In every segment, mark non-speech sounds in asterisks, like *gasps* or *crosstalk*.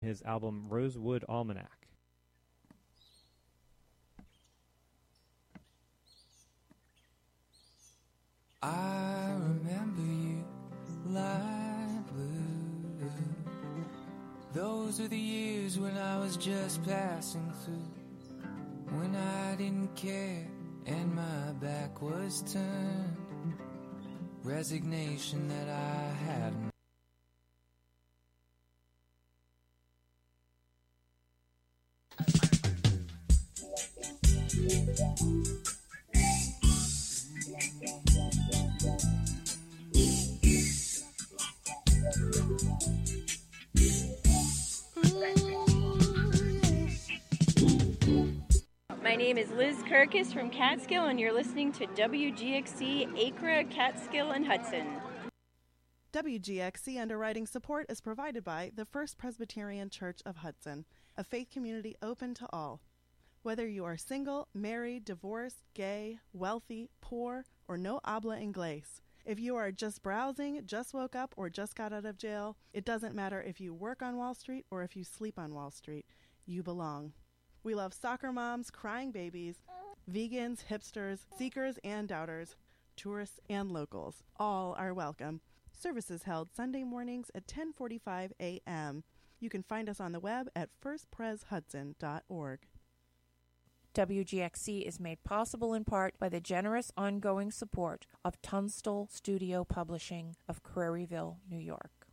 his album Rosewood Almanac. I remember you light blue. Those were the years when I was just passing through. When I didn't care and my back was turned. Resignation that I had. My name is Liz Kirkus from Catskill, and you're listening to WGXC Acra, Catskill, and Hudson. WGXC underwriting support is provided by the First Presbyterian Church of Hudson, a faith community open to all. Whether you are single, married, divorced, gay, wealthy, poor, or no habla inglés, if you are just browsing, just woke up, or just got out of jail, it doesn't matter if you work on Wall Street or if you sleep on Wall Street, you belong. We love soccer moms, crying babies, vegans, hipsters, seekers and doubters, tourists and locals. All are welcome. Services held Sunday mornings at 10:45 a.m. You can find us on the web at firstpreshudson.org. WGXC is made possible in part by the generous ongoing support of Tunstall Studio Publishing of Craryville, New York.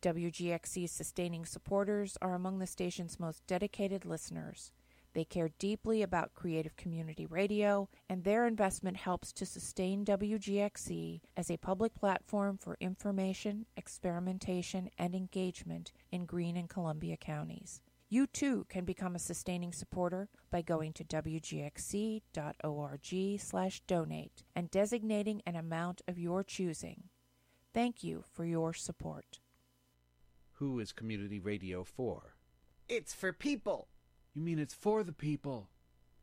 WGXC's sustaining supporters are among the station's most dedicated listeners. They care deeply about creative community radio, and their investment helps to sustain WGXC as a public platform for information, experimentation, and engagement in Greene and Columbia counties. You too can become a sustaining supporter by going to wgxc.org/donate and designating an amount of your choosing. Thank you for your support. Who is community radio for? It's for people. You mean it's for the people?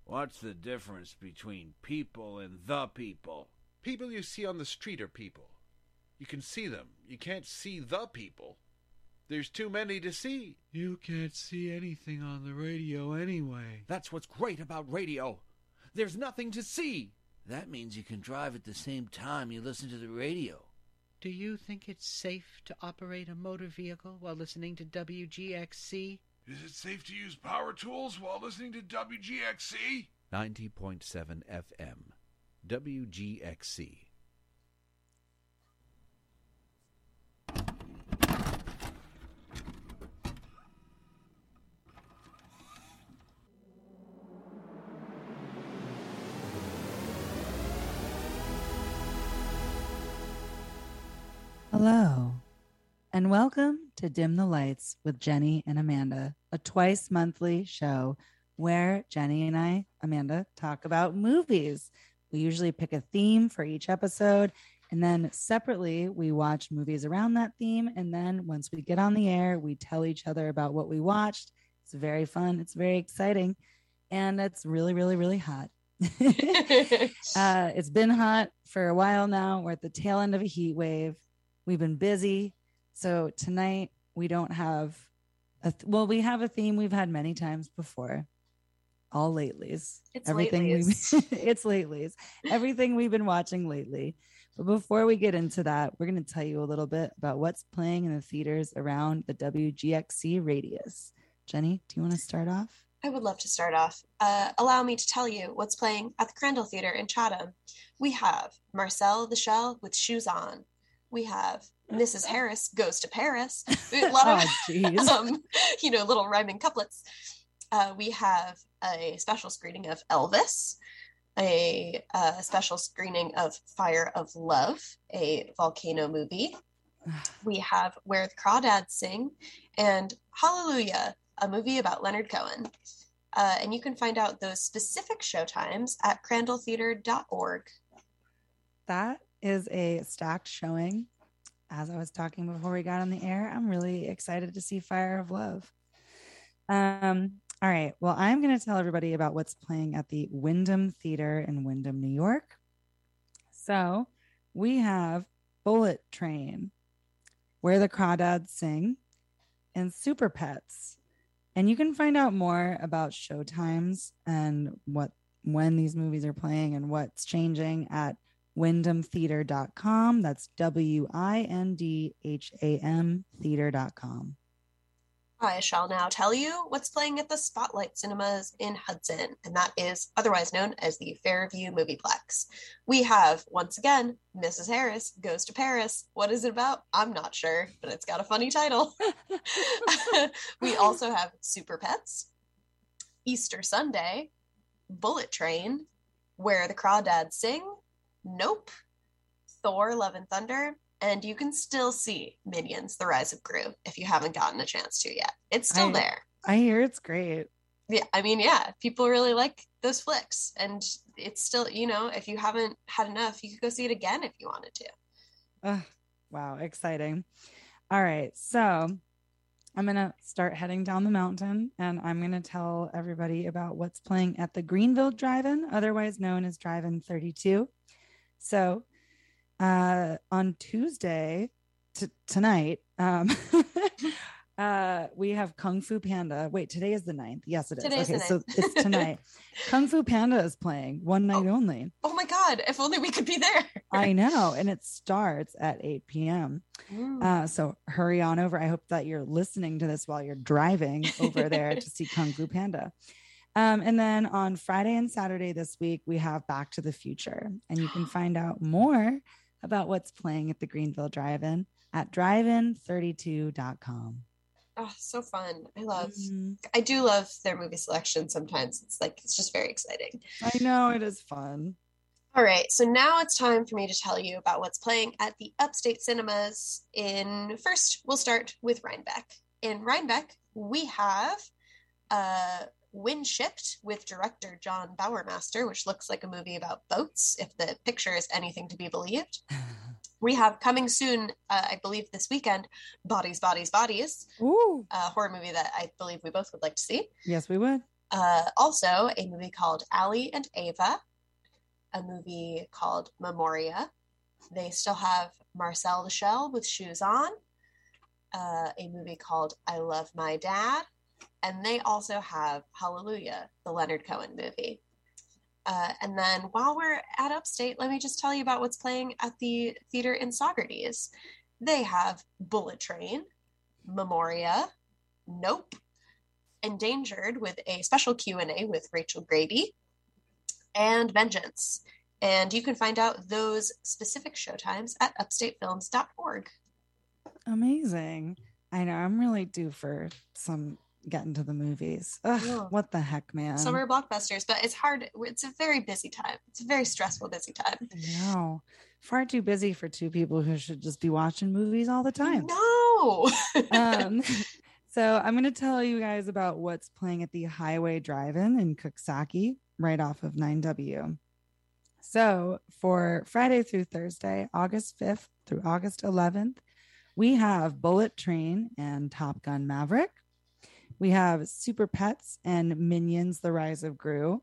What's the difference between people and the people? People you see on the street are people. You can see them. You can't see the people. There's too many to see. You can't see anything on the radio anyway. That's what's great about radio. There's nothing to see. That means you can drive at the same time you listen to the radio. Do you think it's safe to operate a motor vehicle while listening to WGXC? Is it safe to use power tools while listening to WGXC? 90.7 FM. WGXC. And welcome to Dim the Lights with Jenny and Amanda, a twice monthly show where Jenny and I, Amanda, talk about movies. We usually pick a theme for each episode, and then separately, we watch movies around that theme. And then once we get on the air, we tell each other about what we watched. It's very fun, it's very exciting, and it's really, really, really hot. *laughs* *laughs* uh, it's been hot for a while now. We're at the tail end of a heat wave. We've been busy. So tonight we don't have a th- well, we have a theme we've had many times before. All latelys. It's Everything latelys. we *laughs* it's latelys. Everything we've been watching lately. But before we get into that, we're going to tell you a little bit about what's playing in the theaters around the WGXC radius. Jenny, do you want to start off? I would love to start off. Uh, allow me to tell you what's playing at the Crandall Theater in Chatham. We have Marcel the Shell with Shoes On. We have Mrs. Harris Goes to Paris. A lot of, Oh, um, you know, little rhyming couplets. Uh, we have a special screening of Elvis, a, uh special screening of Fire of Love, a volcano movie. *sighs* We have Where the Crawdads Sing and Hallelujah, a movie about Leonard Cohen. Uh, and you can find out those specific showtimes at crandalltheater.org. That is a stacked showing. As I was talking before we got on the air, I'm really excited to see Fire of Love. Um, all right. Well, I'm going to tell everybody about what's playing at the Windham Theater in Windham, New York. So we have Bullet Train, Where the Crawdads Sing, and Super Pets. And you can find out more about showtimes and what when these movies are playing and what's changing at windhamtheater.com. That's W I N D H A M theater.com. I shall now tell you what's playing at the Spotlight Cinemas in Hudson, and that is otherwise known as the Fairview Movieplex. We have, once again, Mrs. Harris Goes to Paris. What is it about? I'm not sure, but it's got a funny title. *laughs* we also have Super Pets, Easter Sunday, Bullet Train, Where the Crawdads Sing, Nope, Thor Love and Thunder, and you can still see Minions: The Rise of Gru if you haven't gotten a chance to yet. It's still I, there. I hear it's great. Yeah, I mean, yeah, people really like those flicks, and it's still, you know, if you haven't had enough, you could go see it again if you wanted to. Uh, wow, exciting! All right, so I'm gonna start heading down the mountain, and I'm gonna tell everybody about what's playing at the Greenville Drive-In, otherwise known as Drive-In 32. So uh, on Tuesday t- tonight, um, *laughs* uh, we have Kung Fu Panda. Wait, today is the 9th. Yes, it is. Today's okay, so it's tonight. *laughs* Kung Fu Panda is playing one night only. Oh my god! If only we could be there. I *laughs* know, and it starts at 8 p.m. Mm. Uh, so hurry on over. I hope that you're listening to this while you're driving over there to see Kung Fu Panda. Um, and then on Friday and Saturday this week, we have Back to the Future. And you can *gasps* find out more about what's playing at the Greenville Drive In at drivein32.com. Oh, so fun! I love. Mm-hmm. I do love their movie selection. Sometimes it's like it's just very exciting. I know it is fun. All right, so now it's time for me to tell you about what's playing at the Upstate Cinemas. In first, we'll start with Rhinebeck. In Rhinebeck, we have uh, Wind Shipped with director John Bowermaster, which looks like a movie about boats, if the picture is anything to be believed. *laughs* we have coming soon, uh, I believe this weekend, Bodies, Bodies, Bodies, Ooh. a horror movie that I believe we both would like to see. Yes, we would. Uh, also, a movie called Ali and Ava, a movie called Memoria. They still have Marcel the Shell with Shoes On, uh, a movie called I Love My Dad, and they also have Hallelujah, the Leonard Cohen movie. Uh, and then while we're at Upstate, let me just tell you about what's playing at the theater in Saugerties. They have Bullet Train, Memoria, Nope, Endangered with a special Q&A with Rachel Grady, and Vengeance. And you can find out those specific showtimes at upstatefilms.org. Amazing. I know. I'm really due for some getting to the movies. Ugh, Yeah. What the heck, man? Summer blockbusters, but it's hard. It's a very busy time. It's a very stressful, busy time. No, far too busy for two people who should just be watching movies all the time. No. um, *laughs* *laughs* so I'm going to tell you guys about what's playing at the Highway Drive-In in Coxsackie, right off of 9W. So for Friday through Thursday, August 5th through August 11th, we have Bullet Train and Top Gun Maverick. We have Super Pets and Minions: The Rise of Gru.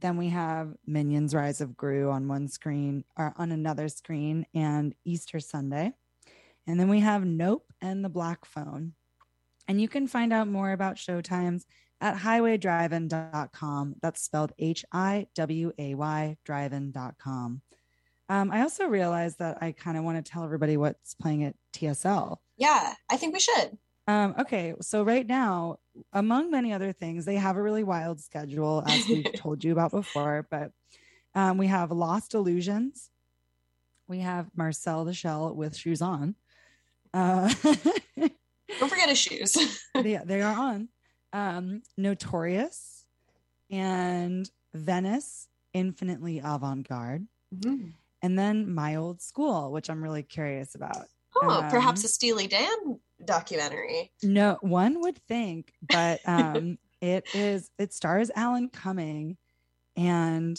Then we have Minions: Rise of Gru on one screen or on another screen, and Easter Sunday. And then we have Nope and The Black Phone. And you can find out more about showtimes at highwaydrivein.com. That's spelled H I W A Y drivein.com. Um, I also realized that I kind of want to tell everybody what's playing at TSL. Yeah, I think we should. Um, okay, so right now, among many other things, they have a really wild schedule, as we've *laughs* told you about before. But um, we have Lost Illusions. We have Marcel the Shell with Shoes On. Uh, *laughs* Don't forget his shoes. *laughs* they, they are on. Um, Notorious and Venice, Infinitely Avant Garde. Mhm. And then My Old School, which I'm really curious about. Oh, perhaps Um, a Steely Dan documentary. No, one would think, but um *laughs* it is it stars Alan Cumming and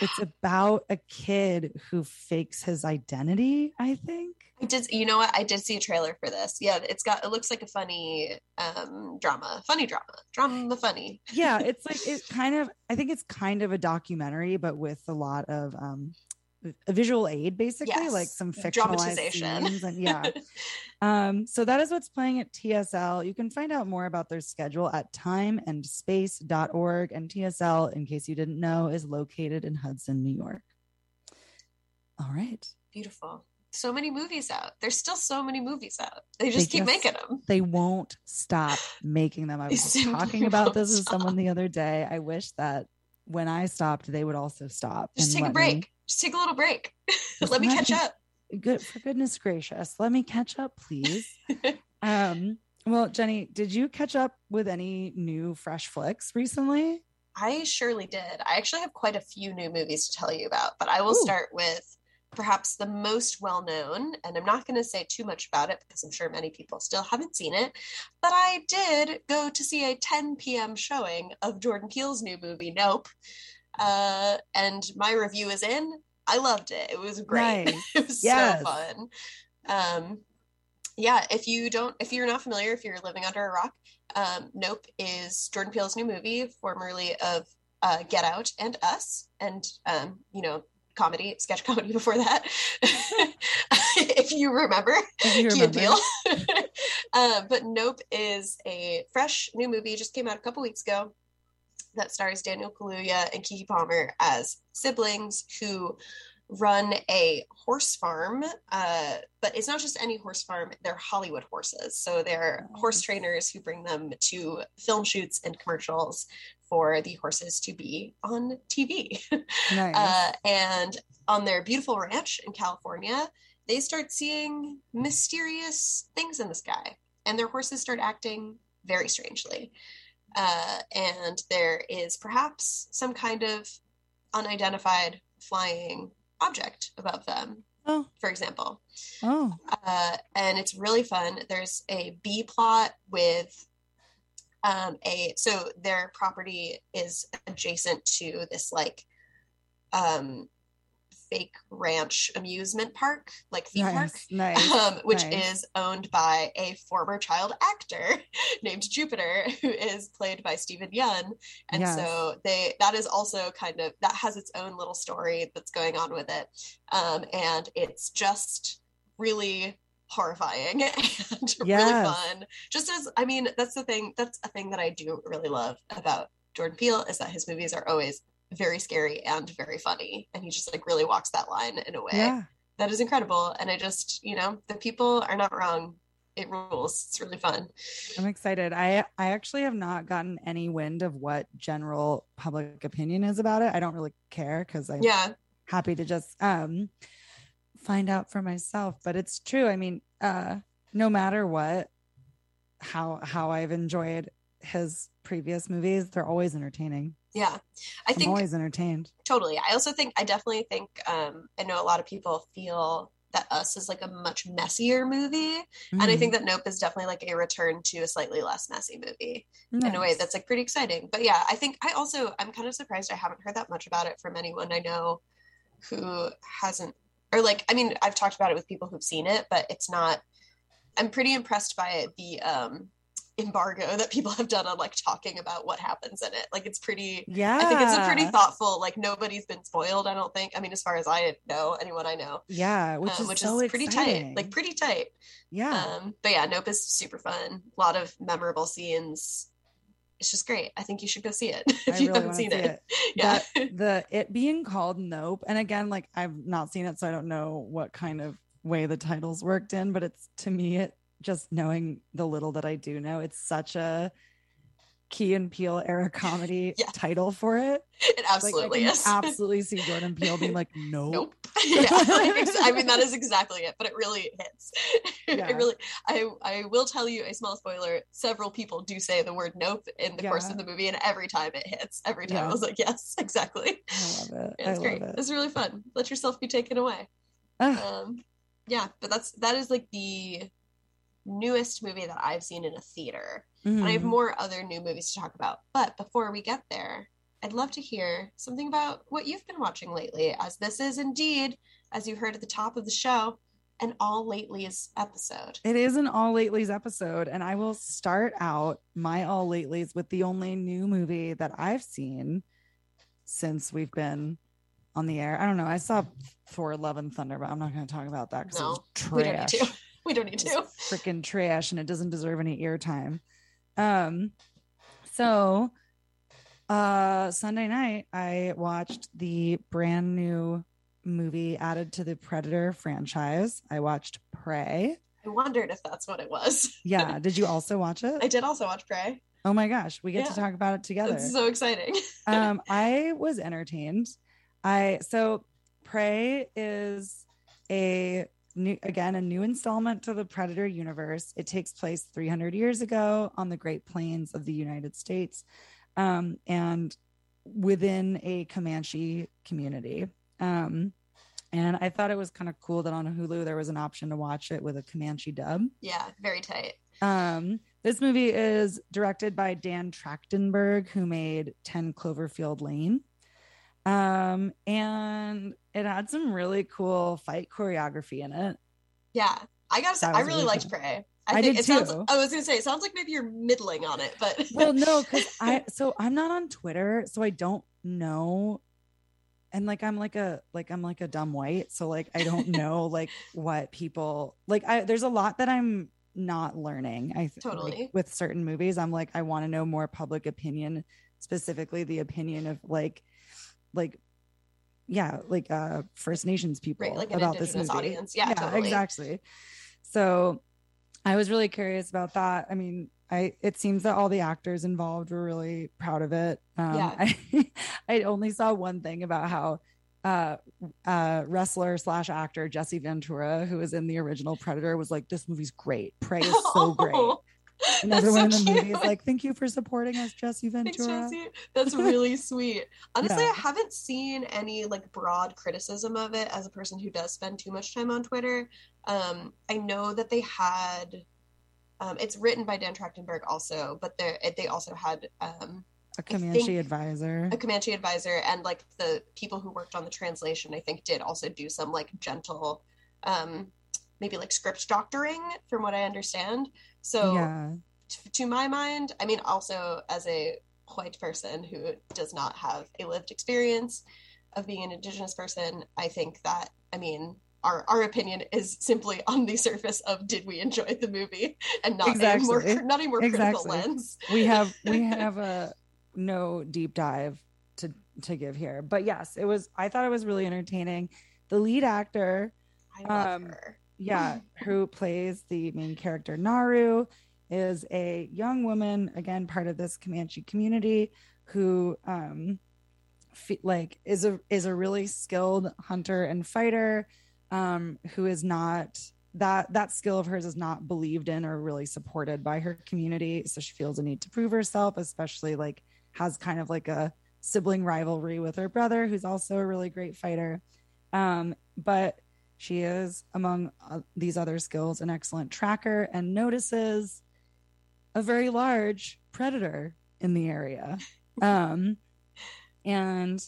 it's about a kid who fakes his identity, I think. I did. You know what? I did see a trailer for this. Yeah, it's got. It looks like a funny um drama. Funny drama. Drama funny. Yeah, it's like *laughs* it kind of I think it's kind of a documentary but with a lot of um a visual aid basically Yes. like some fictionalized scenes and yeah *laughs* um so that is what's playing at tsl you can find out more about their schedule at timeandspace.org and tsl in case you didn't know is located in hudson new york all right Beautiful. So many movies out. There's still so many movies out. They just keep just- making them. they won't stop making them i was talking about this with someone the other day i wish that when i stopped they would also stop Just and take a break. me- Just take a little break. *laughs* Let me catch up. good for goodness gracious let me catch up please *laughs* um well jenny did you catch up with any new fresh flicks recently I surely did. I actually have quite a few new movies to tell you about, but I will Ooh. start with perhaps the most well known, and I'm not going to say too much about it because I'm sure many people still haven't seen it. But I did go to see a 10 p.m. showing of Jordan Peele's new movie, Nope. Uh, and my review is in. I loved it. It was great. *laughs* Nice. it was Yes. so fun. Um, yeah, if you don't, if you're not familiar, if you're living under a rock, um, Nope is Jordan Peele's new movie, formerly of uh, Get Out and Us, and um, you know, comedy, sketch comedy *laughs* before that. *laughs* if you remember, If you remember. Peele. uh, but Nope is a fresh new movie, just came out a couple weeks ago, that stars Daniel Kaluuya and Keke Palmer as siblings who run a horse farm. Uh, but it's not just any horse farm; they're Hollywood horses. So they're horse trainers who bring them to film shoots and commercials for the horses to be on TV. *laughs* nice Uh, and on their beautiful ranch in California, they start seeing mysterious things in the sky, and their horses start acting very strangely. Uh, and there is perhaps some kind of unidentified flying object above them, oh for example. oh Uh, and it's really fun. There's a B plot with um, a so their property is adjacent to this like um, fake ranch amusement park, like theme park, nice nice *laughs* um, which nice. is owned by a former child actor *laughs* named Jupiter, who is played by Steven Yeun. And Yes. so they that is also kind of that has its own little story that's going on with it. Um, and it's just really horrifying *laughs* and really fun. Just as I mean, that's the thing, that's a thing that I do really love about Jordan Peele is that his movies are always very scary and very funny. And he just like really walks that line in a way yeah that is incredible. And I just, you know, the people are not wrong. It rules. It's really fun. i'm excited i i actually have not gotten any wind of what general public opinion is about it i don't really care because i'm Yeah. happy to just um find out for myself but it's true i mean uh no matter what how how i've enjoyed his previous movies they're always entertaining Yeah. I i'm think always entertained totally. I also think, I definitely think, um, I know a lot of people feel that Us is like a much messier movie. And I Mhm. think that Nope is definitely like a return to a slightly less messy movie in a way that's like pretty exciting. But yeah, I think I also, I'm kind of surprised I haven't heard that much about it from anyone I know who hasn't, or like, I mean, I've talked about it with people who've seen it, but it's not, I'm pretty impressed by it, the, um, embargo that people have done on like talking about what happens in it like it's pretty yeah I think it's a pretty thoughtful. Like nobody's been spoiled. I don't think. I mean, as far as I know, anyone I know, yeah which um, is which so is pretty exciting. tight. Like pretty tight. yeah Um, but yeah, Nope is super fun. A lot of memorable scenes. It's just great. I think you should go see it *laughs* if I you really haven't seen see it. it. *laughs* Yeah. That- the it being called Nope, and again, like I've not seen it, so I don't know what kind of way the titles worked in, but it's to me, it just knowing the little that I do know, it's such a Key and Peele era *laughs* comedy Yeah. title for it. It absolutely like, is. absolutely see Jordan *laughs* Peele being like, Nope. Nope. *laughs* yeah, like, I mean that is exactly it, but it really hits. Yeah. it really. I I will tell you a small spoiler. Several people do say the word "nope" in the course of the movie, and every time it hits, every time Yeah. I was like, "Yes, exactly." I love it. Yeah, it's great. it. It's really fun. Let yourself be taken away. Um, yeah, but that's that is like the newest movie that I've seen in a theater. And I have mhm. more other new movies to talk about. But before we get there, I'd love to hear something about what you've been watching lately, as this is indeed, as you heard at the top of the show, an all latelys episode. It is an all latelys episode, and I will start out my all latelys with the only new movie that I've seen since we've been on the air. I don't know. I saw Thor: Love and Thunder, but I'm not going to talk about that because it was No, don't need trash. *laughs* We don't need to. Freaking trash, and it doesn't deserve any airtime. Um, so uh Sunday night I watched the brand new movie added to the Predator franchise. I watched Prey. I wondered if that's what it was. *laughs* Yeah, did you also watch it? I did also watch Prey. Oh my gosh, we get to talk about it together. It's so exciting. *laughs* um i was entertained i so prey is a new again a new installment to the predator universe it takes place 300 years ago on the great plains of the united states um and within a comanche community um and i thought it was kind of cool that on hulu there was an option to watch it with a comanche dub yeah, very tight. um, this movie is directed by Dan Trachtenberg, who made 10 Cloverfield Lane. Um, and it had some really cool fight choreography in it. Yeah, I gotta say, I really really liked. Prey. I think did it sounds. too. I was gonna say, it sounds like maybe you're middling on it, but *laughs* Well, no, because I *laughs* so I'm not on Twitter, so I don't know. And like I'm like a like I'm like a dumb white, so like I don't *laughs* know like what people like. I there's a lot that I'm not learning. I th- like, Totally. with certain movies, I'm like I want to know more public opinion, specifically the opinion of like like yeah like uh First Nations people Right, like about this movie. audience. Yeah, totally. exactly. So I was really curious about that. I mean, I it seems that all the actors involved were really proud of it. Um, Yeah. I, *laughs* I only saw one thing about how uh, uh, wrestler slash actor Jesse Ventura, who was in the original Predator, was like, "This movie's great. Prey is so *laughs* great." And That's everyone so in the movie is cute. like, "Thank you for supporting us, Jesse Thanks, Ventura." Jesse. That's *laughs* really sweet. Honestly, Yeah. I haven't seen any like broad criticism of it as a person who does spend too much time on Twitter. Um, I know that they had. Um, it's written by Dan Trachtenberg also, but they they also had um, A Comanche advisor. a Comanche advisor, and like the people who worked on the translation, I think, did also do some like gentle, um, maybe like script doctoring, from what I understand. So yeah, t- to my mind, I mean, also as a white person who does not have a lived experience of being an indigenous person, I think that, I mean, our, our opinion is simply *laughs* on the surface of did we enjoy the movie and not a more not a more critical Exactly. lens. we have we *laughs* have a no deep dive to to give here but yes it was i thought it was really entertaining the lead actor I love um her. Yeah who plays the main character naru is a young woman again part of this comanche community who um fe- like is a is a really skilled hunter and fighter um who is not that that skill of hers is not believed in or really supported by her community. So she feels a need to prove herself especially like has kind of like a sibling rivalry with her brother who's also a really great fighter. Um but she is among uh, these other skills an excellent tracker and notices a very large predator in the area. *laughs* Um and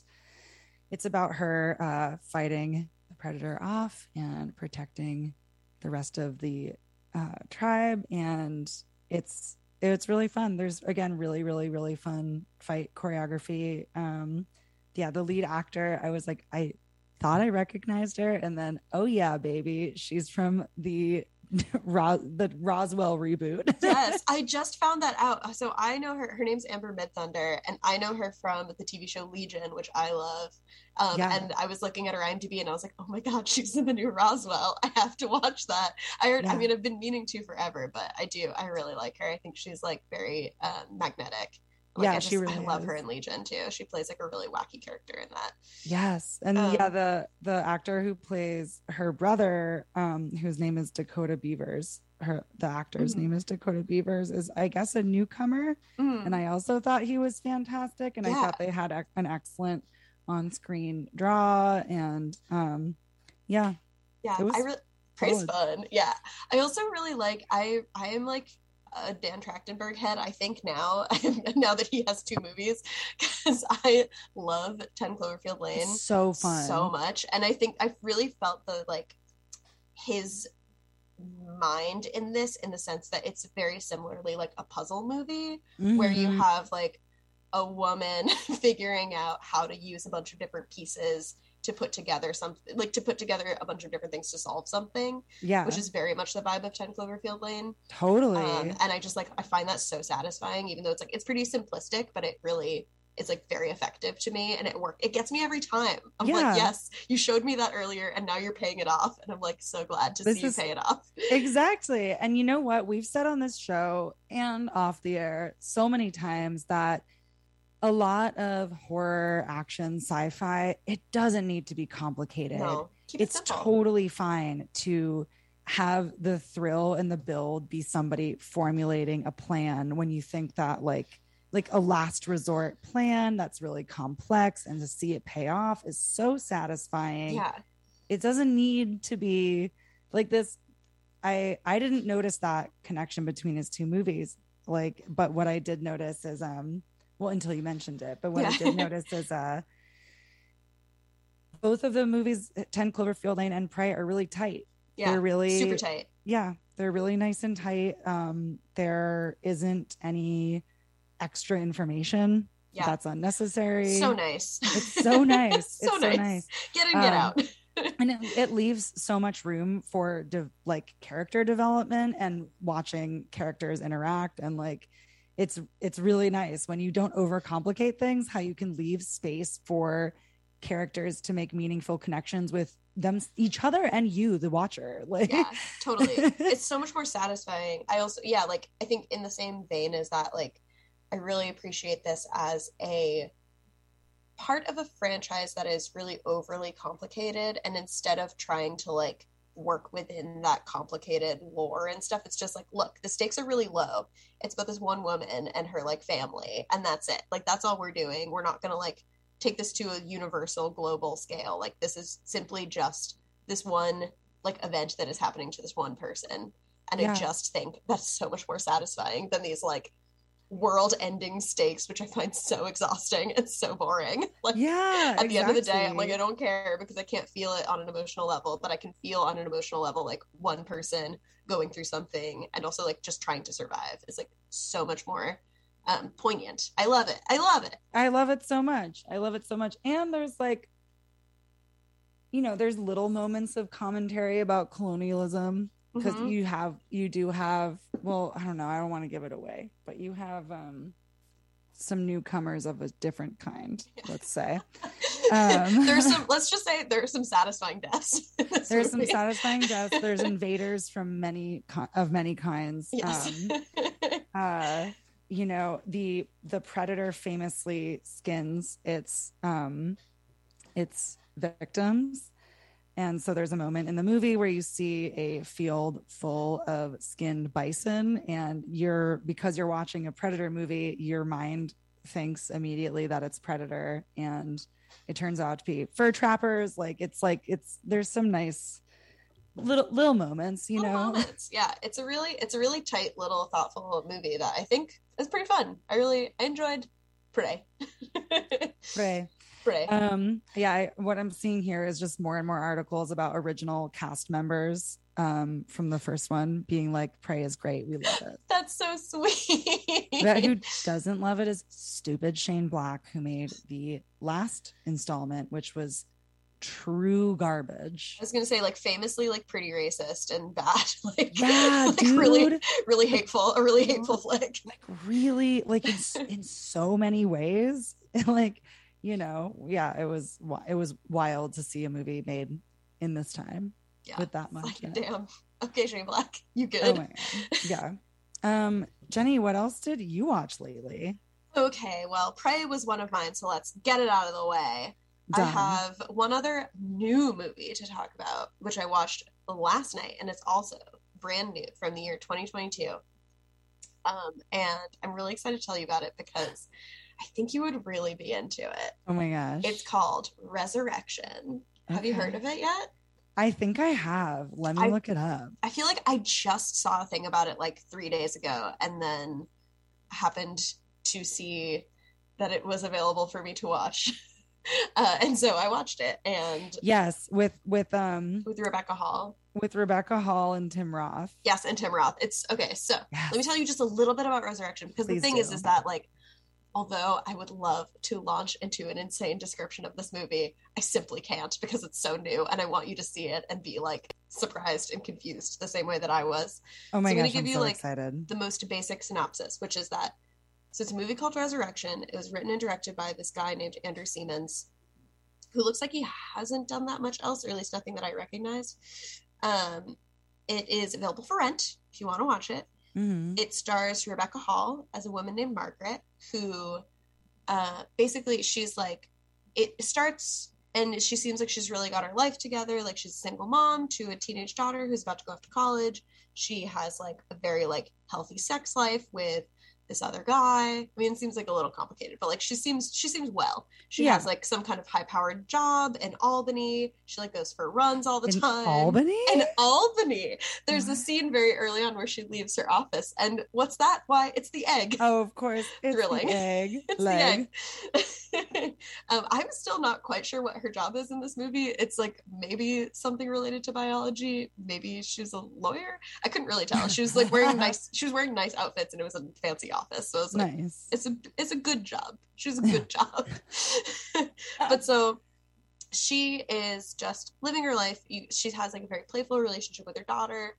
it's about her uh fighting the predator off and protecting the rest of the uh, tribe. And it's it's really fun. There's again really really really fun fight choreography. Um yeah the lead actor i was like i thought i recognized her and then oh yeah baby she's from the *laughs* Ros- the roswell reboot *laughs* yes, I just found that out. So I know her. Her name's Amber Midthunder, and I know her from the TV show Legion, which I love. Um, Yeah. And I was looking at her IMDb, and I was like, "Oh my god, *laughs* she's in the new Roswell! I have to watch that." I heard. I mean, I've been meaning to forever, but I do. I really like her. I think she's like very um, magnetic. Like, Yeah, I just, she really I love is. her in Legion too. She plays like a really wacky character in that. Yes, and Um, yeah, the the actor who plays her brother, um, whose name is Dakota Beavers, her the actor's Mhm. name is Dakota Beavers, is I guess a newcomer, Mm. and I also thought he was fantastic, and I thought they had an excellent on screen draw, and um, yeah, Yeah, It was I really praise fun. Yeah, I also really like. I I am like a Dan Trachtenberg head. I think now, *laughs* now that he has two movies, because I love Ten Cloverfield Lane It's so fun. so much, and I think I've really felt the like his mind in this in the sense that it's very similarly like a puzzle movie where you Mhm. have like a woman *laughs* figuring out how to use a bunch of different pieces to put together something like to put together a bunch of different things to solve something Yeah. which is very much the vibe of 10 cloverfield lane Totally. um, and i just like i find that so satisfying even though it's like it's pretty simplistic but it really is like very effective to me and it work it gets me every time i'm Yeah. like yes you showed me that earlier and now you're paying it off and i'm like so glad to This see is- you pay it off exactly. And you know what? We've said on this show and off the air so many times that a lot of horror, action, sci fi, it doesn't need to be complicated. No, it's simple. totally fine to have the thrill and the build be somebody formulating a plan when you think that like like a last resort plan that's really complex and to see it pay off is so satisfying yeah it doesn't need to be like this i i didn't notice that connection between his two movies like but what i did notice is um well until you mentioned it but what i did notice is uh both of the movies 10 cloverfield lane and prey are really tight. Yeah they're really super tight. Yeah they're really nice and tight. Um there isn't any extra information. Yeah. that's unnecessary. So nice. It's so nice. *laughs* So it's so nice. nice. Get in get Um, out. *laughs* and it, it leaves so much room for de- like character development and watching characters interact and like it's it's really nice when you don't overcomplicate things how you can leave space for characters to make meaningful connections with them each other and you the watcher. *laughs* Like yeah totally. It's so much more satisfying. I also yeah like i think in the same vein as that like i really appreciate this as a part of a franchise that is really overly complicated and instead of trying to like work within that complicated lore and stuff. It's just like look the stakes are really low. It's about this one woman and her like family and that's it. Like that's all we're doing. We're not gonna like take this to a universal global scale. Like this is simply just this one like event that is happening to this one person. And Yeah. i just think that's so much more satisfying than these like world ending stakes which i find so exhausting and so boring. *laughs* Like yeah at the end of the day i'm like i don't care because i can't feel it on an emotional level but i can feel on an emotional level like one person going through something and also like just trying to survive is like so much more um poignant. I love it. I love it. I love it so much. I love it so much. And there's like, you know, there's little moments of commentary about colonialism because Mhm. you have, you do have, well, I don't know, I don't want to give it away, but you have um some newcomers of a different kind, *laughs* let's say. *laughs* Um, there's some *laughs* let's just say there's some satisfying deaths There's some satisfying deaths. There's invaders from many of many kinds. Yes. Um, uh, you know the the predator famously skins its um its victims and so there's a moment in the movie where you see a field full of skinned bison and you're because you're watching a predator movie your mind thinks immediately that it's predator. And it turns out to be fur trappers. Like it's like it's there's some nice little little moments you Little know? moments. yeah. It's a really it's a really tight little thoughtful movie that i think is pretty fun. I really i enjoyed prey. *laughs* prey Right. Um, yeah, I, what I'm seeing here is just more and more articles about original cast members um, from the first one being like, "Prey is great, we love it." *laughs* that's so sweet But who doesn't love it is stupid Shane Black, who made the last installment, which was true garbage. I was gonna say like famously like pretty racist and bad, *laughs* like Yeah, like really dude. really hateful, a really hateful flick. Like really, like in in so many ways, *laughs* like you know, yeah, it was it was wild to see a movie made in this time Yeah, with that much. it. Damn. Okay, Shane Black, you good? Oh. Yeah. Um, Jenny, what else did you watch lately? Okay, well, Prey was one of mine, so let's get it out of the way. I have one other new movie to talk about, which I watched last night, and it's also brand new from the year 2022. Um, and I'm really excited to tell you about it because I think you would really be into it. Oh my gosh. It's called Resurrection. Have you heard of it yet? I think I have. Let me I- look it up. I feel like I just saw a thing about it like three days ago and then happened to see that it was available for me to watch. *laughs* Uh, and so I watched it and Yes, with with um with Rebecca Hall. with Rebecca Hall and Tim Roth. Yes, and Tim Roth. It's okay. So Yes. let me tell you just a little bit about Resurrection because Please the thing is, is that like although I would love to launch into an insane description of this movie, I simply can't because it's so new and I want you to see it and be like surprised and confused the same way that I was. Oh my so I'm gosh, gonna give I'm you so like excited. the most basic synopsis, which is that so it's a movie called Resurrection. It was written and directed by this guy named Andrew Semans, who looks like he hasn't done that much else, or at least nothing that I recognized. Um, it is available for rent if you want to watch it. Mhm. It stars Rebecca Hall as a woman named Margaret, who uh, basically she's like, it starts and she seems like she's really got her life together. Like she's a single mom to a teenage daughter who's about to go off to college. She has like a very like healthy sex life with this other guy. I mean, it seems like a little complicated, but like she seems she seems well. She Yeah. has like some kind of high powered job in Albany. She like goes for runs all the In time. Albany? In Albany. There's a scene very early on where she leaves her office, and what's that? Why? It's the egg. Oh, of course. It's Thrilling. *laughs* the egg. It's leg. the egg. um, I'm still not quite sure what her job is in this movie. It's like maybe something related to biology. Maybe she's a lawyer. I couldn't really tell. She was like wearing *laughs* nice. She was wearing nice outfits, and it was a fancy office. So was like, Nice. it's a it's a good job. She's a good *laughs* job. *laughs* but so she is just living her life. She has like a very playful relationship with her daughter,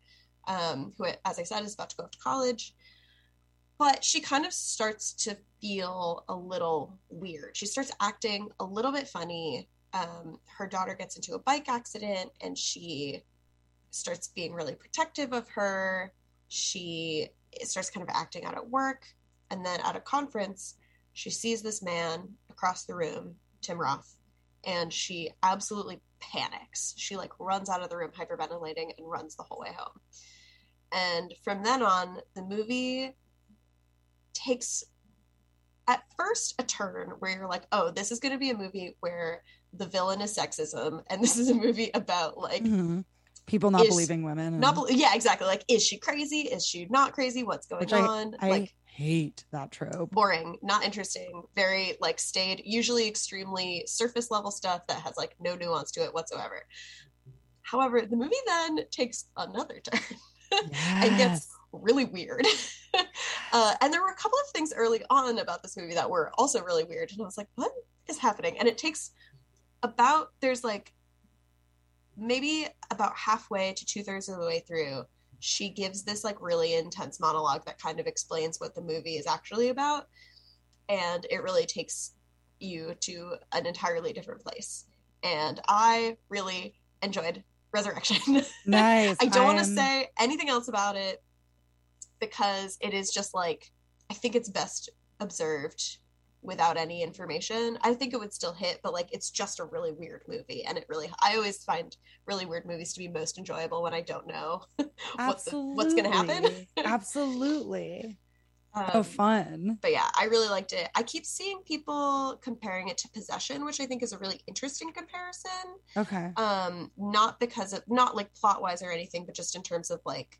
um, who, as I said, is about to go off to college. But she kind of starts to feel a little weird. She starts acting a little bit funny. Um, her daughter gets into a bike accident and she starts being really protective of her. She starts kind of acting out at work. And then at a conference, she sees this man across the room, Tim Roth, and she absolutely panics. She like runs out of the room hyperventilating and runs the whole way home. And from then on, the movie takes at first a turn where you're like, oh, this is going to be a movie where the villain is sexism, and this is a movie about like Mhm. People not is- believing women. and- not bel yeah, exactly. Like, is she crazy? Is she not crazy? What's going I, on? I like, hate that trope. boring, not interesting, very like staid, usually extremely surface level stuff that has like no nuance to it whatsoever. However, the movie then takes another *laughs* turn and gets really weird. *laughs* uh, and there were a couple of things early on about this movie that were also really weird. And I was like, what is happening? And it takes about, there's like maybe about halfway to two thirds of the way through, she gives this like really intense monologue that kind of explains what the movie is actually about. And it really takes you to an entirely different place. And I really enjoyed Resurrection. *laughs* Nice. I don't want to say anything else about it because it is just like I think it's best observed without any information. I think it would still hit, but like it's just a really weird movie, and it really I always find really weird movies to be most enjoyable when I don't know *laughs* what's the, what's going to happen. Absolutely. *laughs* Absolutely. Um, oh, fun. But yeah, I really liked it. I keep seeing people comparing it to Possession, which I think is a really interesting comparison. Okay. Um, not because of not like plot wise or anything, but just in terms of like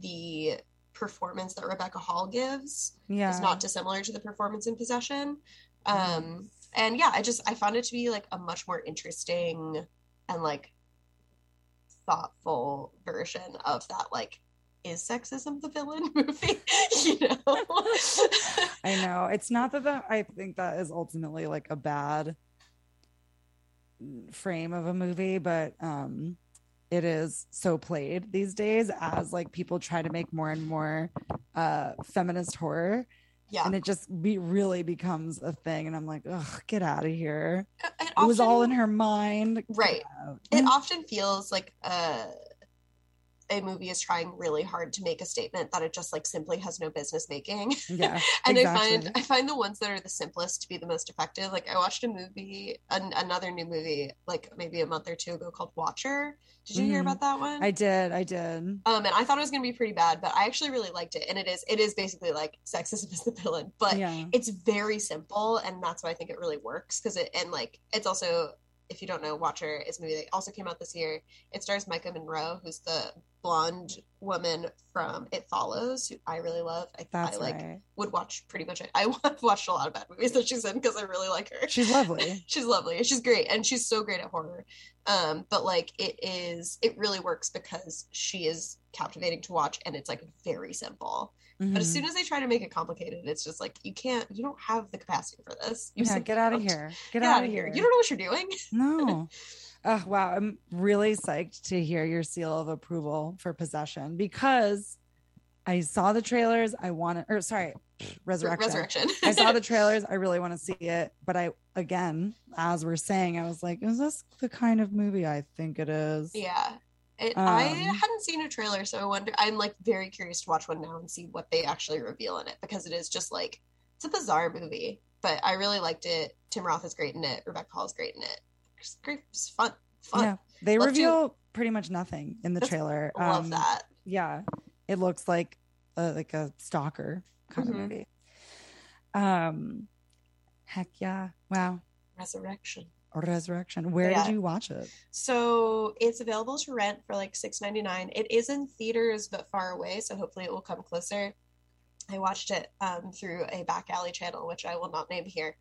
the performance that Rebecca Hall gives Yeah. is not dissimilar to the performance in Possession. Um, and yeah, I just I found it to be like a much more interesting and like thoughtful version of that like is sexism the villain *laughs* movie *laughs* you know *laughs* I know. It's not that that I think that is ultimately like a bad frame of a movie, but um it is so played these days as like people try to make more and more uh feminist horror. Yeah. And it just be really becomes a thing. And I'm like, ugh, get out of here. it It was all in her mind. Right it often feels like uh a movie is trying really hard to make a statement that it just like simply has no business making Yeah. *laughs* and I find I find the ones that are the simplest to be the most effective. Like I watched a movie, an, another new movie, like maybe a month or two ago called Watcher. Did you hear Mhm. about that one? I did. I did. um, and I thought it was going to be pretty bad, but I actually really liked it. And it is, it is basically like sexism is the villain, but Yeah. it's very simple, and that's why I think it really works. Because it and like it's also, if you don't know, Watcher is a movie that also came out this year. It stars Maika Monroe, who's the blonde woman from It Follows, who I really love. I, That's I like right. would watch pretty much. I *laughs* have watched a lot of bad movies that she's in because I really like her. She's lovely. *laughs* she's lovely. She's great, and she's so great at horror. Um, but like it is, it really works because she is captivating to watch, and it's like very simple. But as Mhm. soon as they try to make it complicated, it's just like you can't. You don't have the capacity for this. You yeah, get out of here. Get, out of here. You don't know what you're doing. *laughs* No. Oh, wow. I'm really psyched to hear your seal of approval for possession because I saw the trailers. I want to, or sorry, *sniffs* resurrection. Resurrection. I saw the *laughs* trailers. I really want to see it. But I, again, as we're saying, I was like, is this the kind of movie I think it is? Yeah. It, I Um, hadn't seen a trailer, so I wonder. I'm like very curious to watch one now and see what they actually reveal in it because it is just like it's a bizarre movie, but I really liked it. Tim Roth is great in it. Rebecca Hall is great in it. It's great. It's fun. Fun. Yeah. They Love to- reveal pretty much nothing in the trailer. I love Um, that. Yeah. It looks like a, like a stalker kind Mhm. of movie. Um, heck yeah. Wow. Resurrection. Resurrection. Where Yeah. did you watch it? So it's available to rent for like six ninety nine. It is in theaters but far away, so hopefully it will come closer. I watched it um, through a back alley channel, which I will not name here.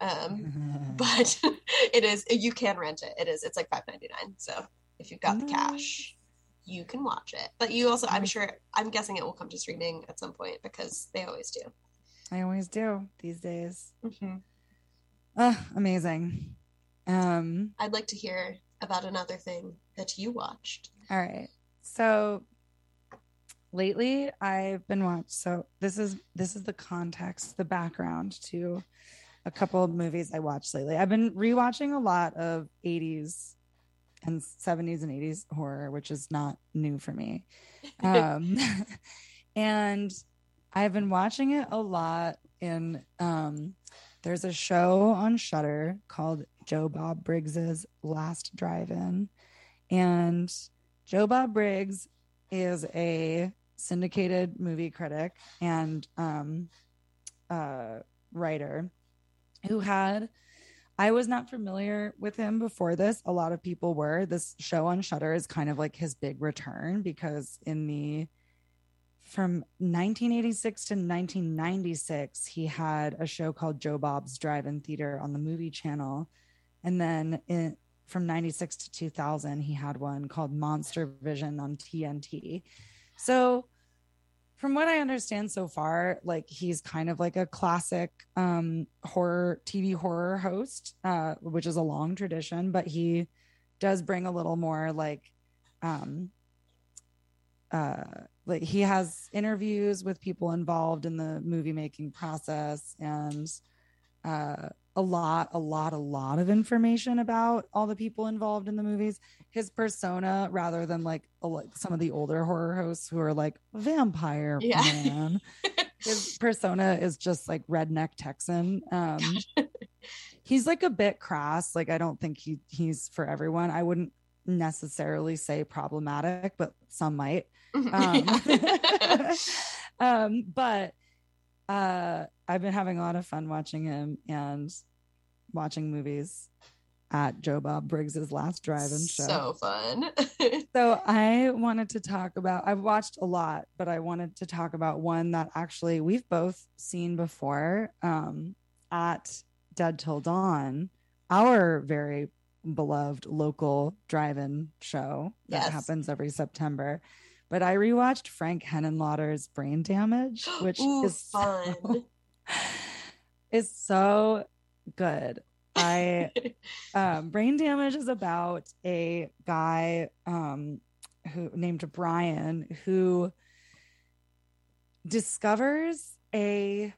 Um, *laughs* but *laughs* it is you can rent it. It is it's like five ninety nine. So if you've got the cash, you can watch it. But you also, I'm sure, I'm guessing it will come to streaming at some point because they always do. I always do these days. Mhm. Ah, amazing. Um, I'd like to hear about another thing that you watched. all right. So lately I've been watched so this is this is the context, the background to a couple of movies I watched lately. I've been rewatching a lot of 80s and 70s and 80s horror, which is not new for me. *laughs* Um *laughs* and I've been watching it a lot in um there's a show on Shudder called Joe Bob Briggs's Last Drive-In and Joe Bob Briggs is a syndicated movie critic and um uh writer who had I was not familiar with him before this. A lot of people were. This show on Shudder is kind of like his big return because in the from 1986 to 1996, he had a show called Joe Bob's Drive-In Theater on the Movie Channel, and then in, from 96 to 2000, he had one called Monster Vision on TNT. So, from what I understand so far, like he's kind of like a classic um, horror TV horror host, uh, which is a long tradition, but he does bring a little more like um, uh like he has interviews with people involved in the movie making process and uh a lot a lot a lot of information about all the people involved in the movies. His persona rather than like some of the older horror hosts who are like vampire Yeah. *laughs* man his persona is just like redneck texan um *laughs* he's like a bit crass. Like i don't think he he's for everyone. I wouldn't necessarily say problematic but some might. *laughs* Um, um but uh i've been having a lot of fun watching him and watching movies at joe bob briggs's last drive-in show So fun. *laughs* so I wanted to talk about I've watched a lot, but I wanted to talk about one that actually we've both seen before um at Dead Till Dawn, our very beloved local drive-in show that Yes. happens every September. But I rewatched Frank Henenlotter's Brain Damage, *gasps* which Ooh, is fun. so, *laughs* *laughs* is so good. I *laughs* um, brain damage is about a guy um, who named Brian who discovers a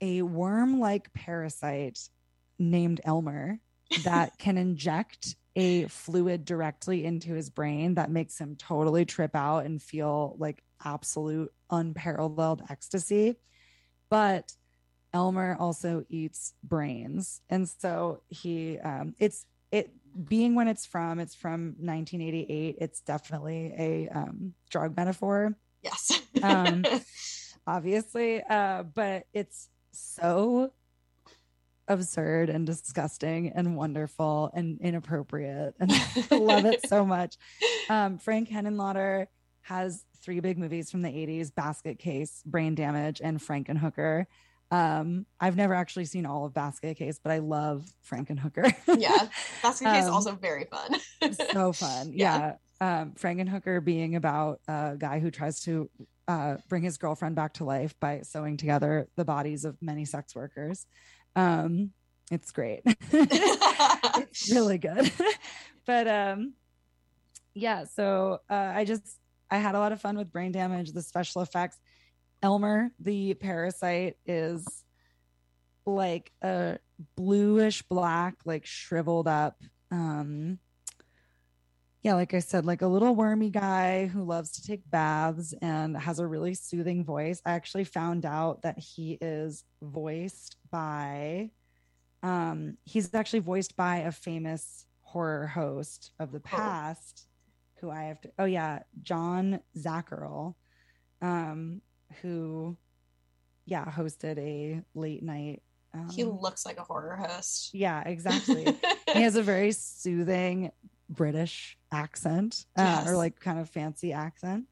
a worm-like parasite named Elmer that *laughs* can inject a fluid directly into his brain that makes him totally trip out and feel like absolute unparalleled ecstasy. But Elmer also eats brains. And so he um it's it being when it's from, it's from 1988. It's definitely a um drug metaphor. Yes. Um *laughs* obviously. Uh, but it's so absurd and disgusting and wonderful and inappropriate. And *laughs* I love it so much. *laughs* Um, Frank Henenlotter has three big movies from the 80s Basket Case, Brain Damage, and Frankenhooker. Um, I've never actually seen all of Basket Case, but I love Frankenhooker. yeah. Basket Case *laughs* Um, also very fun. so fun. *laughs* Yeah. Yeah. Um, Frankenhooker being about a guy who tries to uh, bring his girlfriend back to life by sewing together the bodies of many sex workers. Um, it's great. *laughs* it's really good. but um, yeah, so uh, I just I had a lot of fun with brain damage, the special effects. Elmer, the parasite, is like a bluish black, like shriveled up. Um, yeah, like I said, like a little wormy guy who loves to take baths and has a really soothing voice. I actually found out that he is voiced by, um, he's actually voiced by a famous horror host of the past who I have to, oh yeah, John Zacherle, um, who, yeah, hosted a late night. Um, he looks like a horror host. yeah, exactly. *laughs* he has a very soothing British accent uh, or like kind of fancy accent.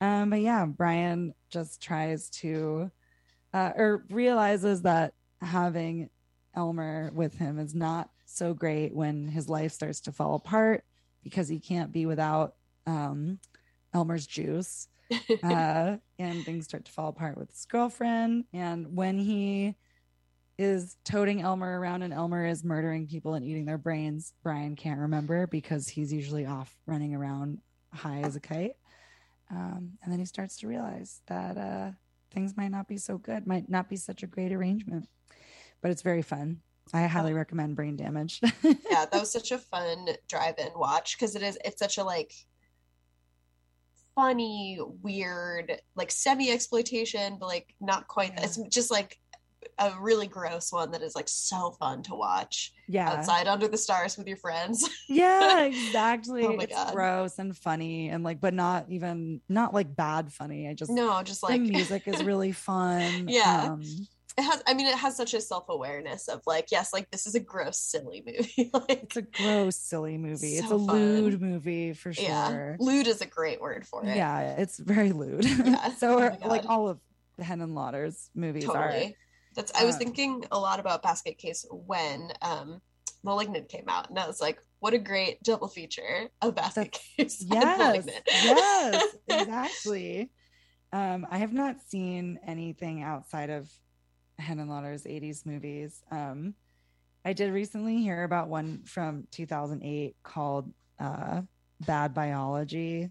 Um, but yeah, Brian just tries to, uh, or realizes that having Elmer with him is not so great when his life starts to fall apart because he can't be without um, Elmer's juice. *laughs* uh, and things start to fall apart with his girlfriend. And when he is toting Elmer around and Elmer is murdering people and eating their brains, Brian can't remember because he's usually off running around high as a kite. Um, and then he starts to realize that uh, things might not be so good, might not be such a great arrangement, but it's very fun. I highly recommend Brain Damage. *laughs* yeah, that was such a fun drive-in watch because it is it's such a like funny, weird, like semi-exploitation, but like not quite. It's just like a really gross one that is like so fun to watch. Yeah. outside under the stars with your friends. *laughs* yeah, exactly. Oh my it's God. gross and funny and like, but not even not like bad funny. I just No, just the like- music is *laughs* really fun. Yeah. Um, it has. I mean, it has such a self-awareness of like, yes, like this is a gross, silly movie. *laughs* like, it's a gross, silly movie. it's So a lewd movie for sure. yeah, lewd is a great word for it. Yeah, it's very lewd. Yeah. *laughs* so Oh are, like all of Henenlotter's movies are. That's. I was Um, thinking a lot about Basket Case when um, *Malignant* came out, and I was like, what a great double feature of Basket Case. *laughs* Yes, yes, exactly. Um, I have not seen anything outside of Henenlotter's 80s movies. Um, I did recently hear about one from 2008 called uh, Bad Biology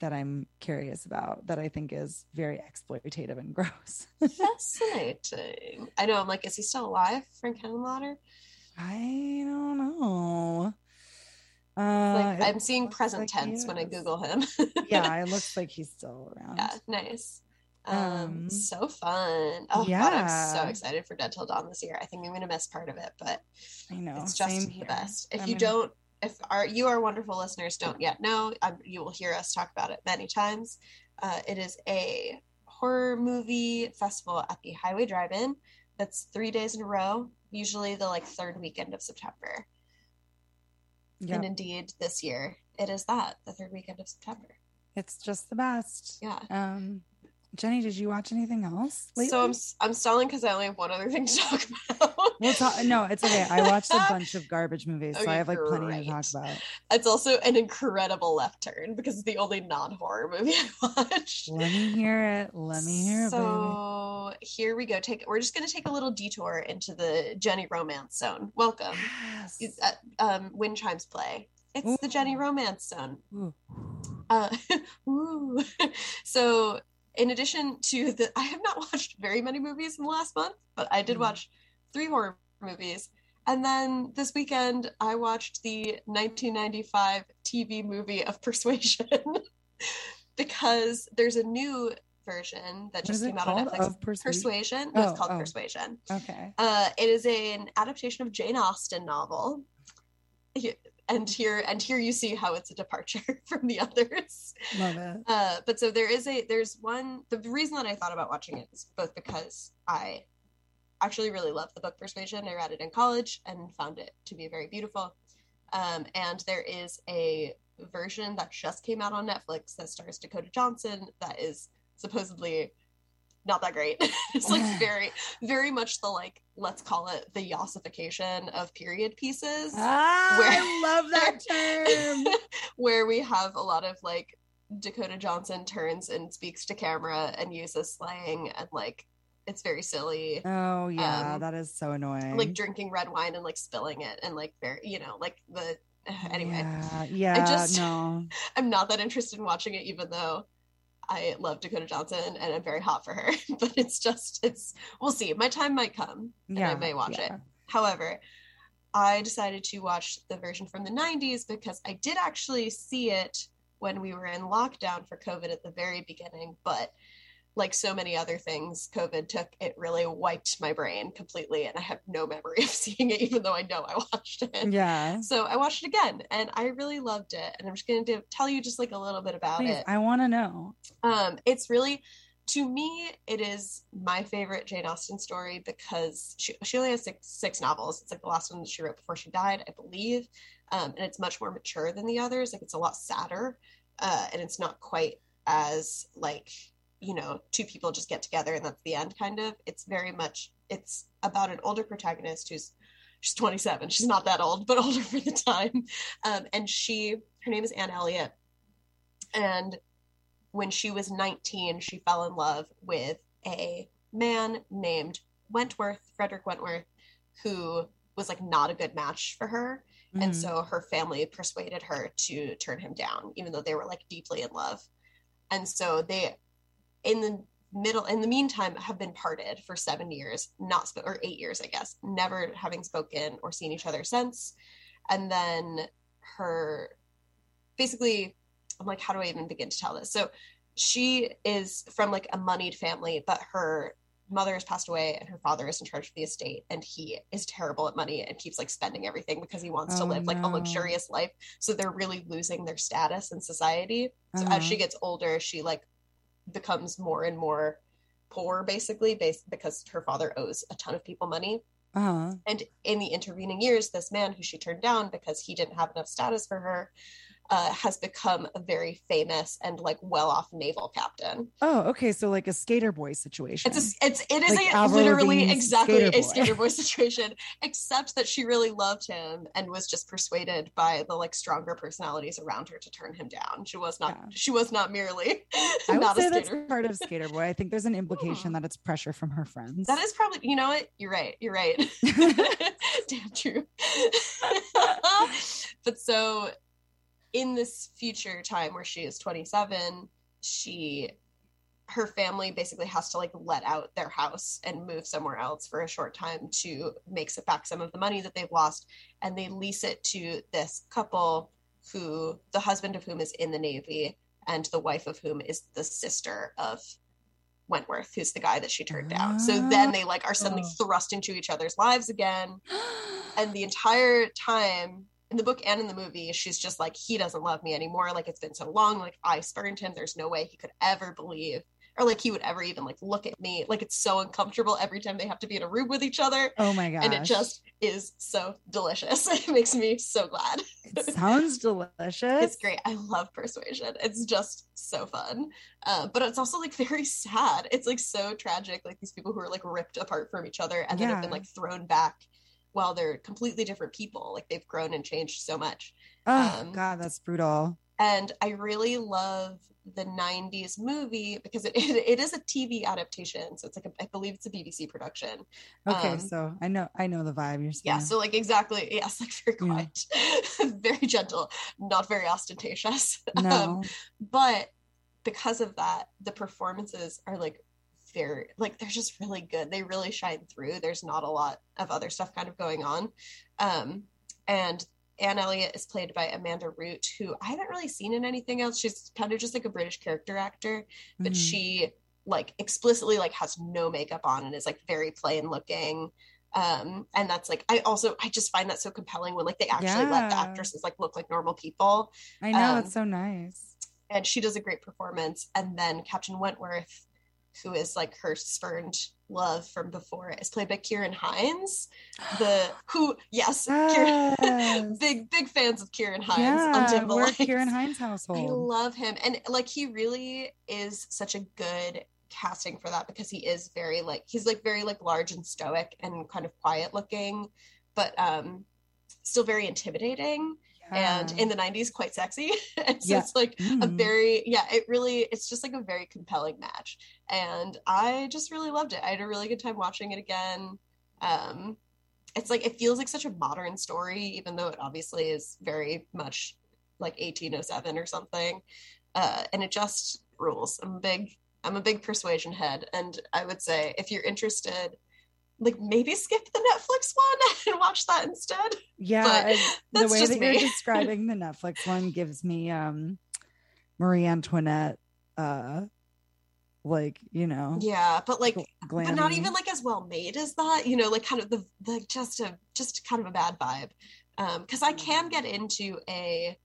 that I'm curious about that I think is very exploitative and *laughs* gross. Fascinating. I know. I'm like, is he still alive, Frank Henenlotter? I don't know. Uh, Like, I'm seeing present like tense when I. Google him. *laughs* yeah, it looks like he's still around. yeah, nice. Um, Um, so fun. Oh god, I'm so excited for Dead Till Dawn this year. I think I'm gonna miss part of it, but I know. it's just the best. If I'm you in- don't, if our you are wonderful listeners don't yet know, um, you will hear us talk about it many times. Uh, it is a horror movie festival at the Hi-Way Drive-In. That's three days in a row. Usually the like third weekend of September. Yep. And indeed, this year it is that the third weekend of September. It's just the best. Yeah. Um, Jenny, did you watch anything else? Lately? So I'm I'm stalling because I only have one other thing to talk about. We'll talk. No, it's okay. I watched a bunch of garbage movies, so I have like plenty to talk about. It's also an incredible left turn because it's the only non-horror movie I *laughs* watched. Let me hear it. Let me hear it. So here we go. Take we're just gonna take a little detour into the Jenny romance zone. Welcome. It's, uh, um, wind chimes play. It's the Jenny romance zone. Ooh. Uh, *laughs* ooh. *laughs* so in addition to the, *laughs* I have not watched very many movies in the last month, but I did Mhm. watch three horror movies. And then this weekend, I watched the 1995 TV movie of *laughs* Persuasion *laughs* because there's a new version that just came out on? Netflix. Of Persuasion? Persuasion. No, Oh, it's called oh. Persuasion. Okay. Uh, it is an adaptation of Jane Austen novel. And here, and here you see how it's a departure *laughs* from the others. Love it. Uh, but so there is a there's one. The reason that I thought about watching it is both because I actually really love the book Persuasion. I read it in college and found it to be very beautiful. Um, and there is a version that just came out on Netflix that stars Dakota Johnson that is supposedly not that great. *laughs* it's like very, very much the like, let's call it the yassification of period pieces. Ah, I love that *laughs* term. where we have a lot of like Dakota Johnson turns and speaks to camera and uses slang and like it's very silly. Oh yeah, Um, that is so annoying. Like drinking red wine and like spilling it and like very you know like the *sighs* anyway. Yeah, yeah, I just no. *laughs* I'm not that interested in watching it even though I love Dakota Johnson and I'm very hot for her. *laughs* but it's just it's we'll see. My time might come and I may watch it. However, I decided to watch the version from the 90s because I did actually see it when we were in lockdown for COVID at the very beginning, but like so many other things COVID took, it really wiped my brain completely, and I have no memory *laughs* of seeing it, even though I know I watched it. Yeah. So I watched it again, and I really loved it. And I'm just going to tell you just like a little bit about Please, it. I want to know. Um, it's really, to me, it is my favorite Jane Austen story because she, she only has six, six novels. It's like the last one that she wrote before she died, I believe. Um, and it's much more mature than the others. Like it's a lot sadder, uh, and it's not quite as like you know two people just get together and that's the end kind of. It's very much it's about an older protagonist who's she's 27 she's not that old but *laughs* older for the time. Um, and she her name is anne elliot and when she was 19 she fell in love with a man named wentworth frederick wentworth who was like not a good match for her. And Mhm. so her family persuaded her to turn him down even though they were like deeply in love. And so they in the middle in the meantime have been parted for seven years not sp- or eight years i guess never having spoken or seen each other since. And then her basically i'm like how do i even begin to tell this? So she is from like a moneyed family but her mother has passed away and her father is in charge of the estate and he is terrible at money and keeps like spending everything because he wants to Oh, live like a luxurious life. So they're really losing their status in society. So Uh-huh. as she gets older she like becomes more and more poor basically based because her father owes a ton of people money Uh-huh. and in the intervening years this man who she turned down because he didn't have enough status for her uh, has become a very famous and like well-off naval captain Oh, okay. So like a skater boy situation. it's a, it's it is Like a literally exactly Skater a skater boy *laughs* situation, except that she really loved him and was just persuaded by the like stronger personalities around her to turn him down. She was not she was not merely I would *laughs* not say a that's skater. Hmm. part of skater boy. I think there's an *laughs* implication that it's pressure from her friends. That is probably you know what? You're right. You're right. Damn true. but so in this future time where she is 27, she her family basically has to like let out their house and move somewhere else for a short time to make back some of the money that they've lost and they lease it to this couple who the husband of whom is in the navy and the wife of whom is the sister of Wentworth who's the guy that she turned down. So then they like are suddenly thrust into each other's lives again. *gasps* And the entire time in the book and in the movie she's just like he doesn't love me anymore. Like it's been so long. Like i spurned him. There's no way he could ever believe or like he would ever even like look at me. Like it's so uncomfortable every time they have to be in a room with each other. Oh my god! and it just is so delicious. *laughs* It makes me so glad. Sounds delicious. it's great. I love persuasion. It's just so fun. Uh, but it's also like very sad. It's like so tragic. Like these people who are like ripped apart from each other and then have been like thrown back while they're completely different people. Like they've grown and changed so much. Oh Um, God, that's brutal. and i really love the 90s movie because it, *laughs* it, is a tv adaptation. So it's like a, i believe it's a bbc production. Okay, Um, so I know I know the vibe you're saying. yeah so like exactly. Yes *laughs* like very quiet. *laughs* Very gentle. Not very ostentatious. No. um, but because of that the performances are like very like they're just really good they really shine through there's not a lot of other stuff kind of going on um and Anne Elliot is played by Amanda Root, who I haven't really seen in anything else. She's kind of just like a British character actor, but Mhm. she like explicitly like has no makeup on and is like very plain looking. Um, and that's like I also I just find that so compelling when like they actually let the actresses like look like normal people. I know Um, it's so nice. and she does a great performance. And then Captain Wentworth, who is like her spurned love from before, is played by Ciarán Hinds. The *gasps* who, yes, Kieran, *laughs* big big fans of Ciarán Hinds on Yeah, Dim the we're Kieran *laughs* Hinds household. I love him, and like he really is such a good casting for that because he is very like he's like very like large and stoic and kind of quiet looking, but um still very intimidating. And in the 90s quite sexy. *laughs* And so Yeah. it's like a Mhm. very yeah it really it's just like a very compelling match. And i just really loved it. I had a really good time watching it again. Um it's like it feels like such a modern story even though it obviously is very much like 1807 or something. Uh and it just rules. I'm a big i'm a big persuasion head. And i would say if you're interested like maybe skip the netflix one *laughs* and watch that instead Yeah, But the way that me. you're *laughs* describing the Netflix one gives me um Marie Antoinette uh like, you know. yeah but like but not even like as well made as that you know like kind of the the just a just kind of a bad vibe um because i can get into a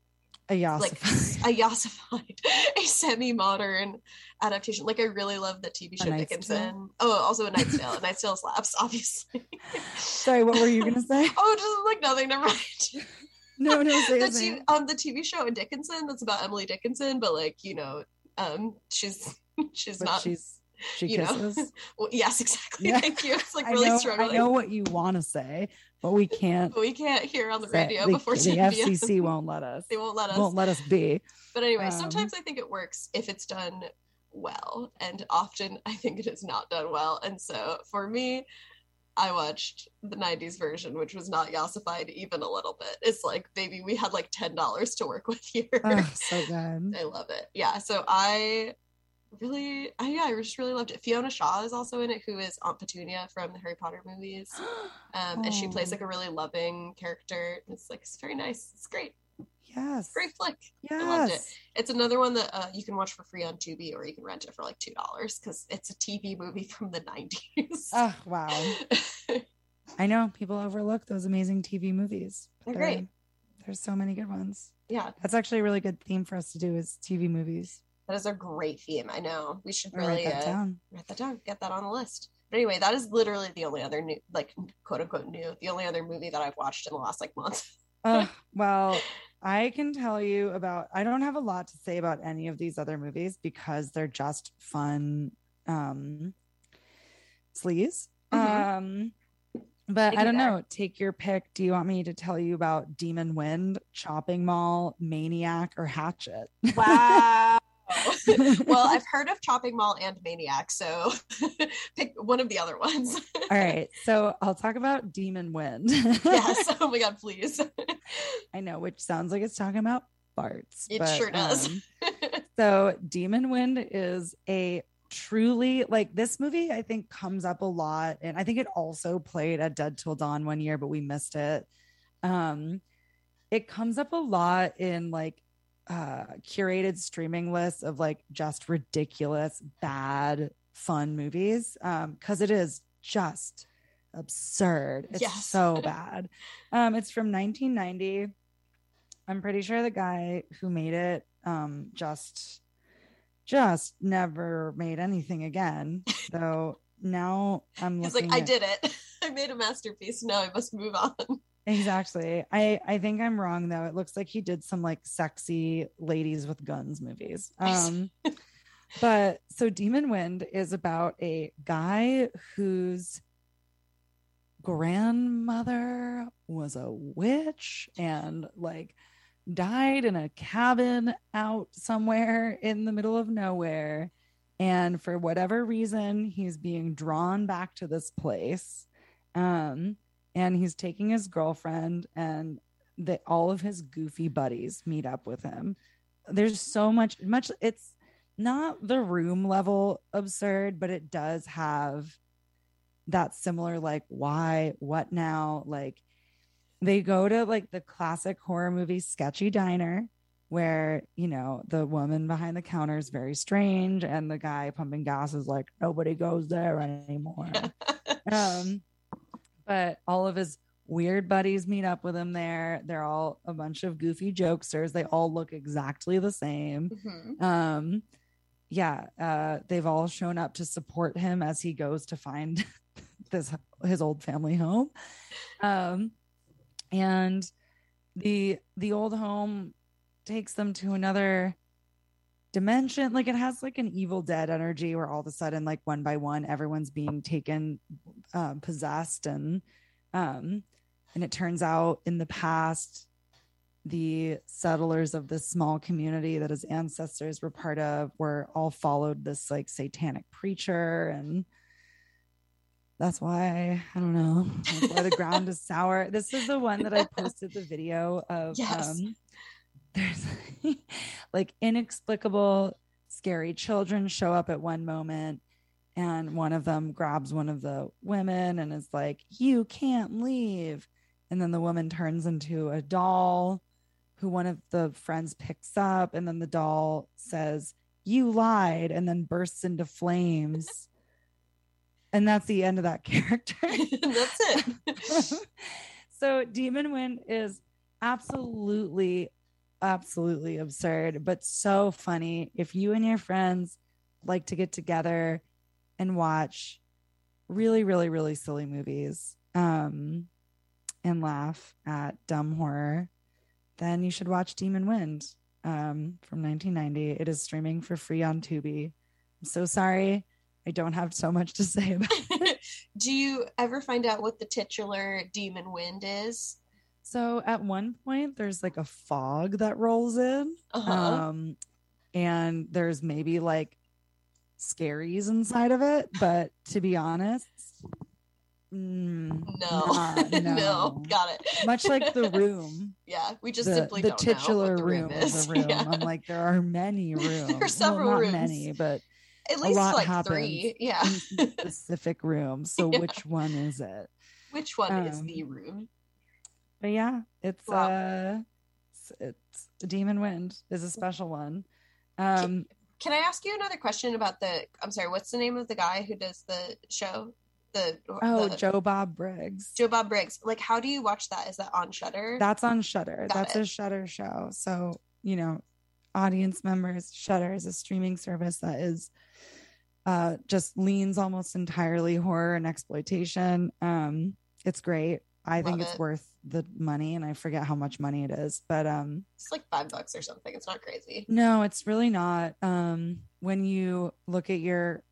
a like *laughs* Yasified. a semi-modern adaptation. Like i really love the tv show dickinson. Oh also a *laughs* Knight's tale. A Knight's tale slaps obviously. Sorry, what were you gonna say? *laughs* oh just like nothing never mind. No, no, say the, t- um, the tv show in dickinson that's about emily dickinson but like you know um she's she's But not she's she you know. kisses. *laughs* well, yes exactly Yeah. thank you it's like I really know, struggling I know what you want to say, but we can't *laughs* we can't hear on the radio the, before the 10 p.m. FCC won't let us. they won't let us Won't let us be. but anyway um, sometimes i think it works if it's done well and often i think it is not done well and so for me i watched the 90s version which was not yassified even a little bit it's like baby we had like $10 to work with here Oh, so *laughs* good. i love it yeah so i really I, yeah i just really loved it fiona shaw is also in it who is aunt petunia from the harry potter movies *gasps* um, and she plays Oh. like a really loving character it's like it's very nice it's great Yes. great flick Yes. I loved it. It's another one that uh, you can watch for free on Tubi, or you can rent it for like two dollars because it's a TV movie from the nineties. Oh wow. *laughs* I know people overlook those amazing TV movies. but They're great. There's so many good ones. yeah, That's actually a really good theme for us to do is TV movies. That is a great theme. I know we should really write that uh, down. write that down, get that on the list. But anyway, that is literally the only other new, like quote unquote new, the only other movie that I've watched in the last like month. Oh, *laughs* well, I can tell you about I don't have a lot to say about any of these other movies because they're just fun um sleaze. Mhm. Um but I don't know. Take your pick. Do you want me to tell you about Demon Wind, Chopping Mall, Maniac, or Hatchet? *laughs* Wow. *laughs* well, I've *laughs* heard of Chopping Mall and Maniac, so *laughs* pick one of the other ones. All right. So I'll talk about Demon Wind. yes. Oh my god, please. I know, which sounds like it's talking about farts. It but, sure does. um, so Demon Wind is a truly like this movie, I think comes up a lot. And I think it also played at Dead Till Dawn one year, but we missed it. Um, it comes up a lot in like uh curated streaming lists of like just ridiculous, bad, fun movies. Um, because it is just absurd. It's Yes. so bad. Um, it's from 1990. I'm pretty sure the guy who made it um just just never made anything again. *laughs* So now I'm He's looking like, I at- did it. *laughs* I made a masterpiece. Now I must move on. Exactly. I I think I'm wrong though. It looks like he did some like sexy ladies with guns movies. *laughs* Um but so Demon Wind is about a guy whose grandmother was a witch and like died in a cabin out somewhere in the middle of nowhere and for whatever reason he's being drawn back to this place um and he's taking his girlfriend and the, all of his goofy buddies meet up with him. There's so much much it's not the room level absurd but it does have that similar like why what now? Like they go to like the classic horror movie sketchy diner where you know the woman behind the counter is very strange and the guy pumping gas is like nobody goes there anymore. *laughs* Um but all of his weird buddies meet up with him there. They're all a bunch of goofy jokesters. They all look exactly the same. Mhm. um yeah uh they've all shown up to support him as he goes to find *laughs* this his old family home. Um and the the old home takes them to another dimension like it has like an evil dead energy where all of a sudden like one by one everyone's being taken um, possessed and um and it turns out in the past the settlers of this small community that his ancestors were part of were all followed this like satanic preacher and that's why I don't know why the ground is *laughs* sour. This is the one that I posted the video of. Yes. Um, there's *laughs* like inexplicable, scary children show up at one moment, and one of them grabs one of the women and is like, "You can't leave," and then the woman turns into a doll, who one of the friends picks up, and then the doll says, "You lied," and then bursts into flames *laughs* and that's the end of that *laughs* character. that's it. so Demon Wind is absolutely, absolutely absurd, but so funny. If you and your friends like to get together and watch really, really, really silly movies um, and laugh at dumb horror, then you should watch Demon Wind um, from 1990. It is streaming for free on Tubi. I'm so sorry. I don't have so much to say about it. *laughs* Do you ever find out what the titular demon wind is? So at one point, there's like a fog that rolls in, Uh-huh. um, and there's maybe like scaries inside of it. But to be honest, mm, No. not- *laughs* no. Got it. Much like the *laughs* room. Yeah, we just the, simply the titular the room room is. is a *laughs* room. Yeah. I'm like, there are many rooms. There are several well, not rooms. many, but At least like three. Yeah. specific rooms. So Yeah. which one is it? Which one is Um, the room? But yeah, it's Wow. uh it's, it's Demon Wind is a special one. Um Can I ask you another question about the? I'm sorry. What's the name of the guy who does the show? The oh the- Joe Bob Briggs. Joe Bob Briggs. Like, how do you watch that? Is that on Shudder? That's on Shudder. Got That's it. a Shudder show. So, you know, audience members, Shudder is a streaming service that is uh just leans almost entirely horror and exploitation. Um it's great. I think it's it. worth the money and I forget how much money it is, but um It's like five bucks or something. It's not crazy. No, it's really not. Um, when you look at your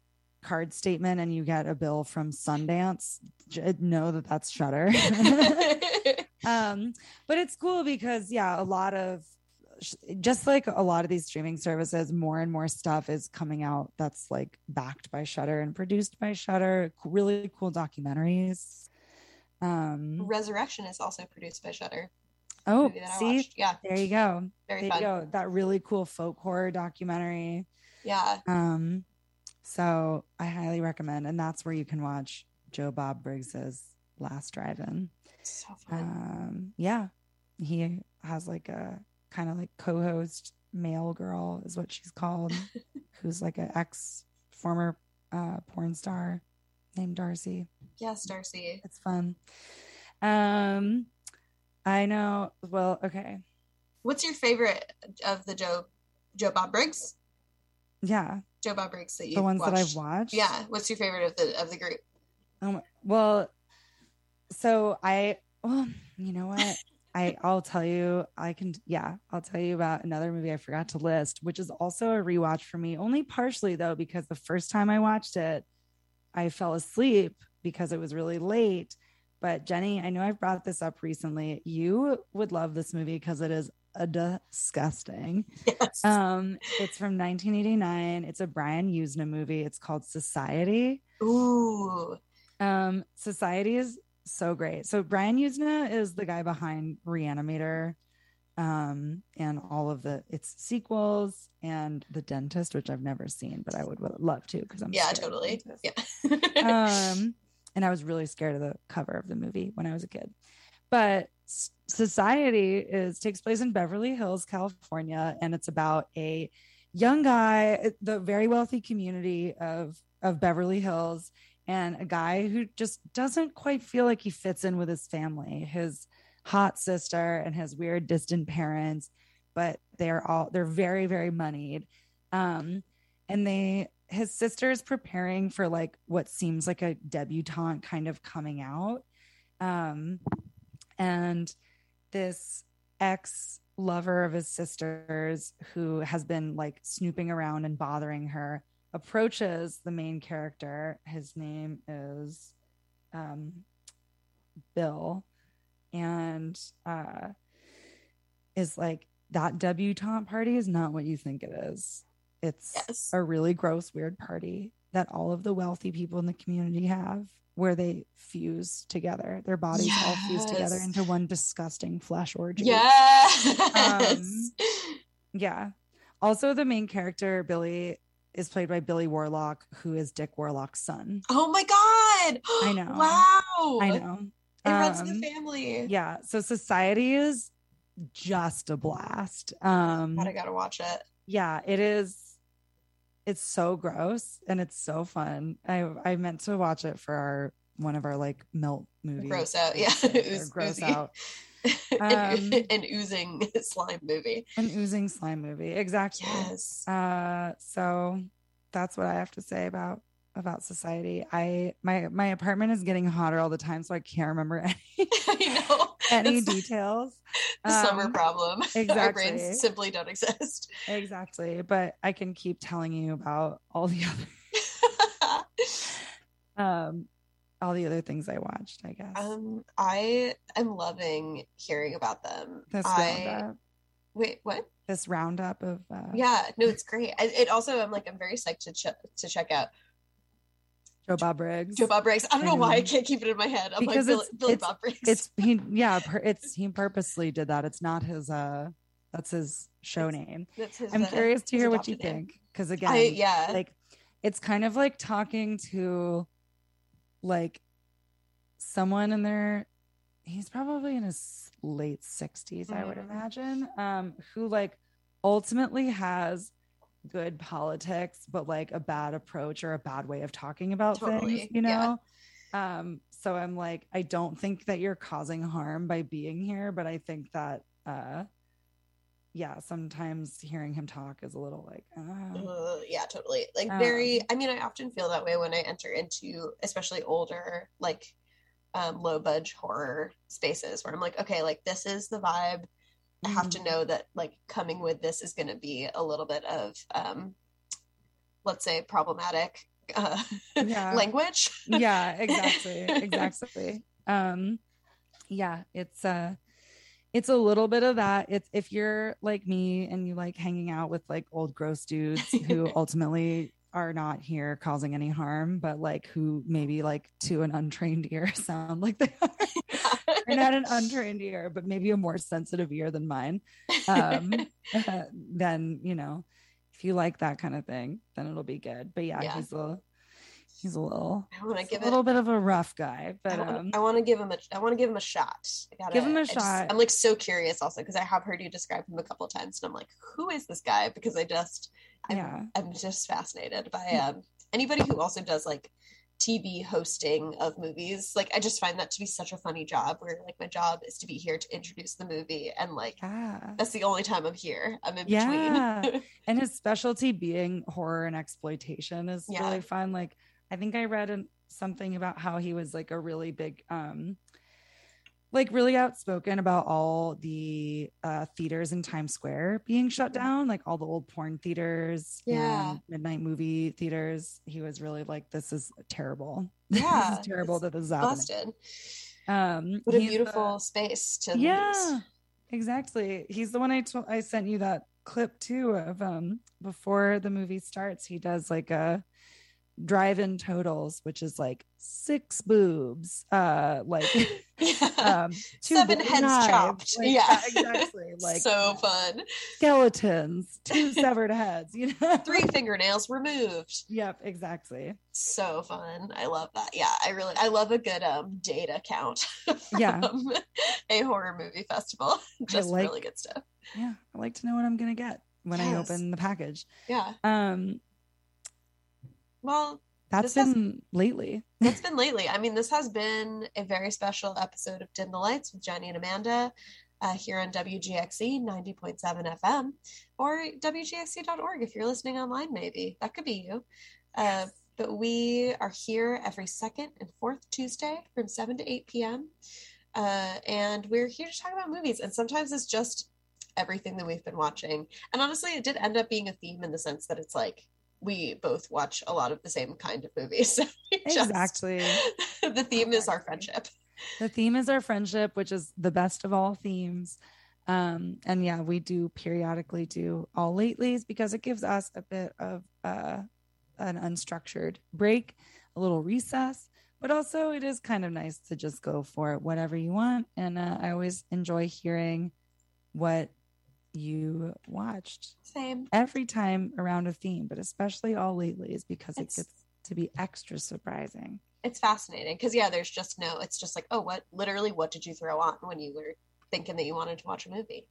card statement and you get a bill from Sundance, j- know that that's Shudder. *laughs* um, but it's cool because yeah, a lot of just like a lot of these streaming services, more and more stuff is coming out that's like backed by Shudder and produced by Shudder. Really cool documentaries. Um, Resurrection is also produced by Shudder. oh, see. Yeah. there you go. Very there fun. you go. That really cool folk horror documentary. Yeah. Um, so I highly recommend, and that's where you can watch Joe Bob Briggs's Last Drive-In. So fun. Um, yeah, he has like a kind of like co-host mail girl is what she's called, *laughs* who's like an ex former uh, porn star named Darcy. yes, Darcy. It's fun. Um, I know. Well, okay, What's your favorite of the Joe Joe Bob Briggs? yeah, Joe Bob Briggs that you the ones that I've watched. Yeah. What's your favorite of the of the group? Um, well, so I, well, you know what? I I'll tell you. I can. Yeah, I'll tell you about another movie I forgot to list, which is also a rewatch for me. Only partially though, because the first time I watched it, I fell asleep because it was really late. But Jenny, I know I've brought this up recently. You would love this movie because it is a disgusting. Yes. Um, it's from 1989. It's a Brian Yuzna movie. It's called Society. Ooh. Um, Society is so great. So Brian Yuzna is the guy behind Reanimator, um, and all of the its sequels and The Dentist, which I've never seen, but I would love to because I'm Yeah, totally. Yeah. Um, *laughs* and I was really scared of the cover of the movie when I was a kid. But Society is takes place in Beverly Hills, California, and it's about a young guy, the very wealthy community of of Beverly Hills, and a guy who just doesn't quite feel like he fits in with his family, his hot sister and his weird distant parents, but they're all they're very very moneyed. Um, and they his sister is preparing for like what seems like a debutante kind of coming out. Um, and this ex lover of his sister's who has been like snooping around and bothering her approaches the main character his name is um bill and uh is like that debutante party is not what you think it is. It's Yes. a really gross, weird party that all of the wealthy people in the community have where they fuse together. Their bodies all fuse together into one disgusting flesh orgy. Yes. Um, yeah. Also, the main character, Billy, is played by Billy Warlock, who is Dick Warlock's son. oh my god. I know. *gasps* Wow. I know. It runs in Um, the family. Yeah. So Society is just a blast. Um God, I gotta watch it. yeah, it is it's so gross and it's so fun. I I meant to watch it for our one of our like melt movies. Gross out, yeah. Ooze- gross oozy. out. *laughs* an, Um, an oozing *laughs* slime movie. An oozing slime movie. Exactly. Yes. Uh so that's what I have to say about about society. I my my apartment is getting hotter all the time, so I can't remember *laughs* any *laughs* I know. any It's details. the summer Um, problem. *laughs* Our exactly. brains simply don't exist. Exactly. But I can keep telling you about all the other um all the other things I watched, I guess. Um, I am loving hearing about them. this I roundup. wait, what? This roundup of uh Yeah, no, it's great. I, it also, I'm like, I'm very psyched to ch- to check out Joe Bob Briggs. Joe Bob Briggs. I don't know why I can't keep it in my head. I'm Because like Billy, it's- Billy it's- Bob Briggs. It's *laughs* he yeah, it's he purposely did that. It's not his uh that's his show name. That's his, I'm uh, curious to hear what you name. think because again, I- yeah. like it's kind of like talking to like someone in their he's probably in his late 60s, I would Mhm. imagine, um, who like ultimately has good politics, but like a bad approach or a bad way of talking about Totally, things, you yeah. know? Um, so I'm like, I don't think that you're causing harm by being here, but I think that uh yeah, sometimes hearing him talk is a little like, uh, Uh, yeah, totally. Like very. Um, I mean, I often feel that way when I enter into, especially older, like um, low budge horror spaces, where I'm like, okay, like this is the vibe. I have to know that like coming with this is going to be a little bit of, um, let's say, problematic uh, *laughs* Yeah. language. yeah *laughs* exactly exactly um yeah it's uh it's a little bit of that it's if you're like me and you like hanging out with like old gross dudes who *laughs* ultimately are not here causing any harm but like who maybe like to an untrained ear *laughs* sound like they are not an untrained ear but maybe a more sensitive ear than mine um *laughs* then you know if you like that kind of thing then it'll be good but yeah, Yeah. he's a he's a little I want to He's give a it little bit of a rough guy, but um, I want to give him a. I want to give him a shot. I gotta, Give him a I just- shot. I'm like so curious also because I have heard you describe him a couple times, and I'm like, who is this guy? Because I just, I'm, Yeah. I'm just fascinated by um anybody who also does like TV hosting of movies. Like, I just find that to be such a funny job. Where like my job is to be here to introduce the movie, and like yeah, that's the only time I'm here. I'm in yeah. between. *laughs* and his specialty being horror and exploitation is Yeah. really fun. Like, I think I read in, something about how he was like a really big, um, like really outspoken about all the uh, theaters in Times Square being shut down, like all the old porn theaters, Yeah. and midnight movie theaters. He was really like, "This is terrible. *laughs* Yeah, this is terrible it's that this is happening." Um, What a he's the- beautiful space to yeah lose. exactly he's the one i told i sent you that clip too of um before the movie starts he does like a drive-in totals which is like six boobs uh like *laughs* um two Seven heads knives, chopped. like, yeah, exactly *laughs* like so fun. skeletons two severed heads you know *laughs* Three fingernails removed. yep exactly So fun. I love that. Yeah, I really I love a good um data count Yeah. a horror movie festival. Just like- really good stuff. yeah i like to know what i'm gonna get when i open the package Yeah. um Well, that's been lately *laughs* it's been lately. I mean, this has been a very special episode of Dim the Lights with Jenny and Amanda uh, here on WGXC 90.7 FM or WGXC.org if you're listening online, maybe. That could be you. Uh, but we are here every second and fourth Tuesday from 7 to 8 p.m. Uh, and we're here to talk about movies. And sometimes it's just everything that we've been watching. And honestly, it did end up being a theme in the sense that it's like, we both watch a lot of the same kind of movies. *laughs* So just- exactly *laughs* the theme is our friendship. The theme is our friendship, which is the best of all themes. Um, and yeah, we do periodically do all latelys because it gives us a bit of uh, an unstructured break, a little recess, but also it is kind of nice to just go for whatever you want. And uh, I always enjoy hearing what you watched. Same. Every time around a theme, but especially all lately is because It's- it gets to be extra surprising. It's fascinating because yeah, there's just no. It's just like, oh, what? Literally, what did you throw on when you were thinking that you wanted to watch a movie?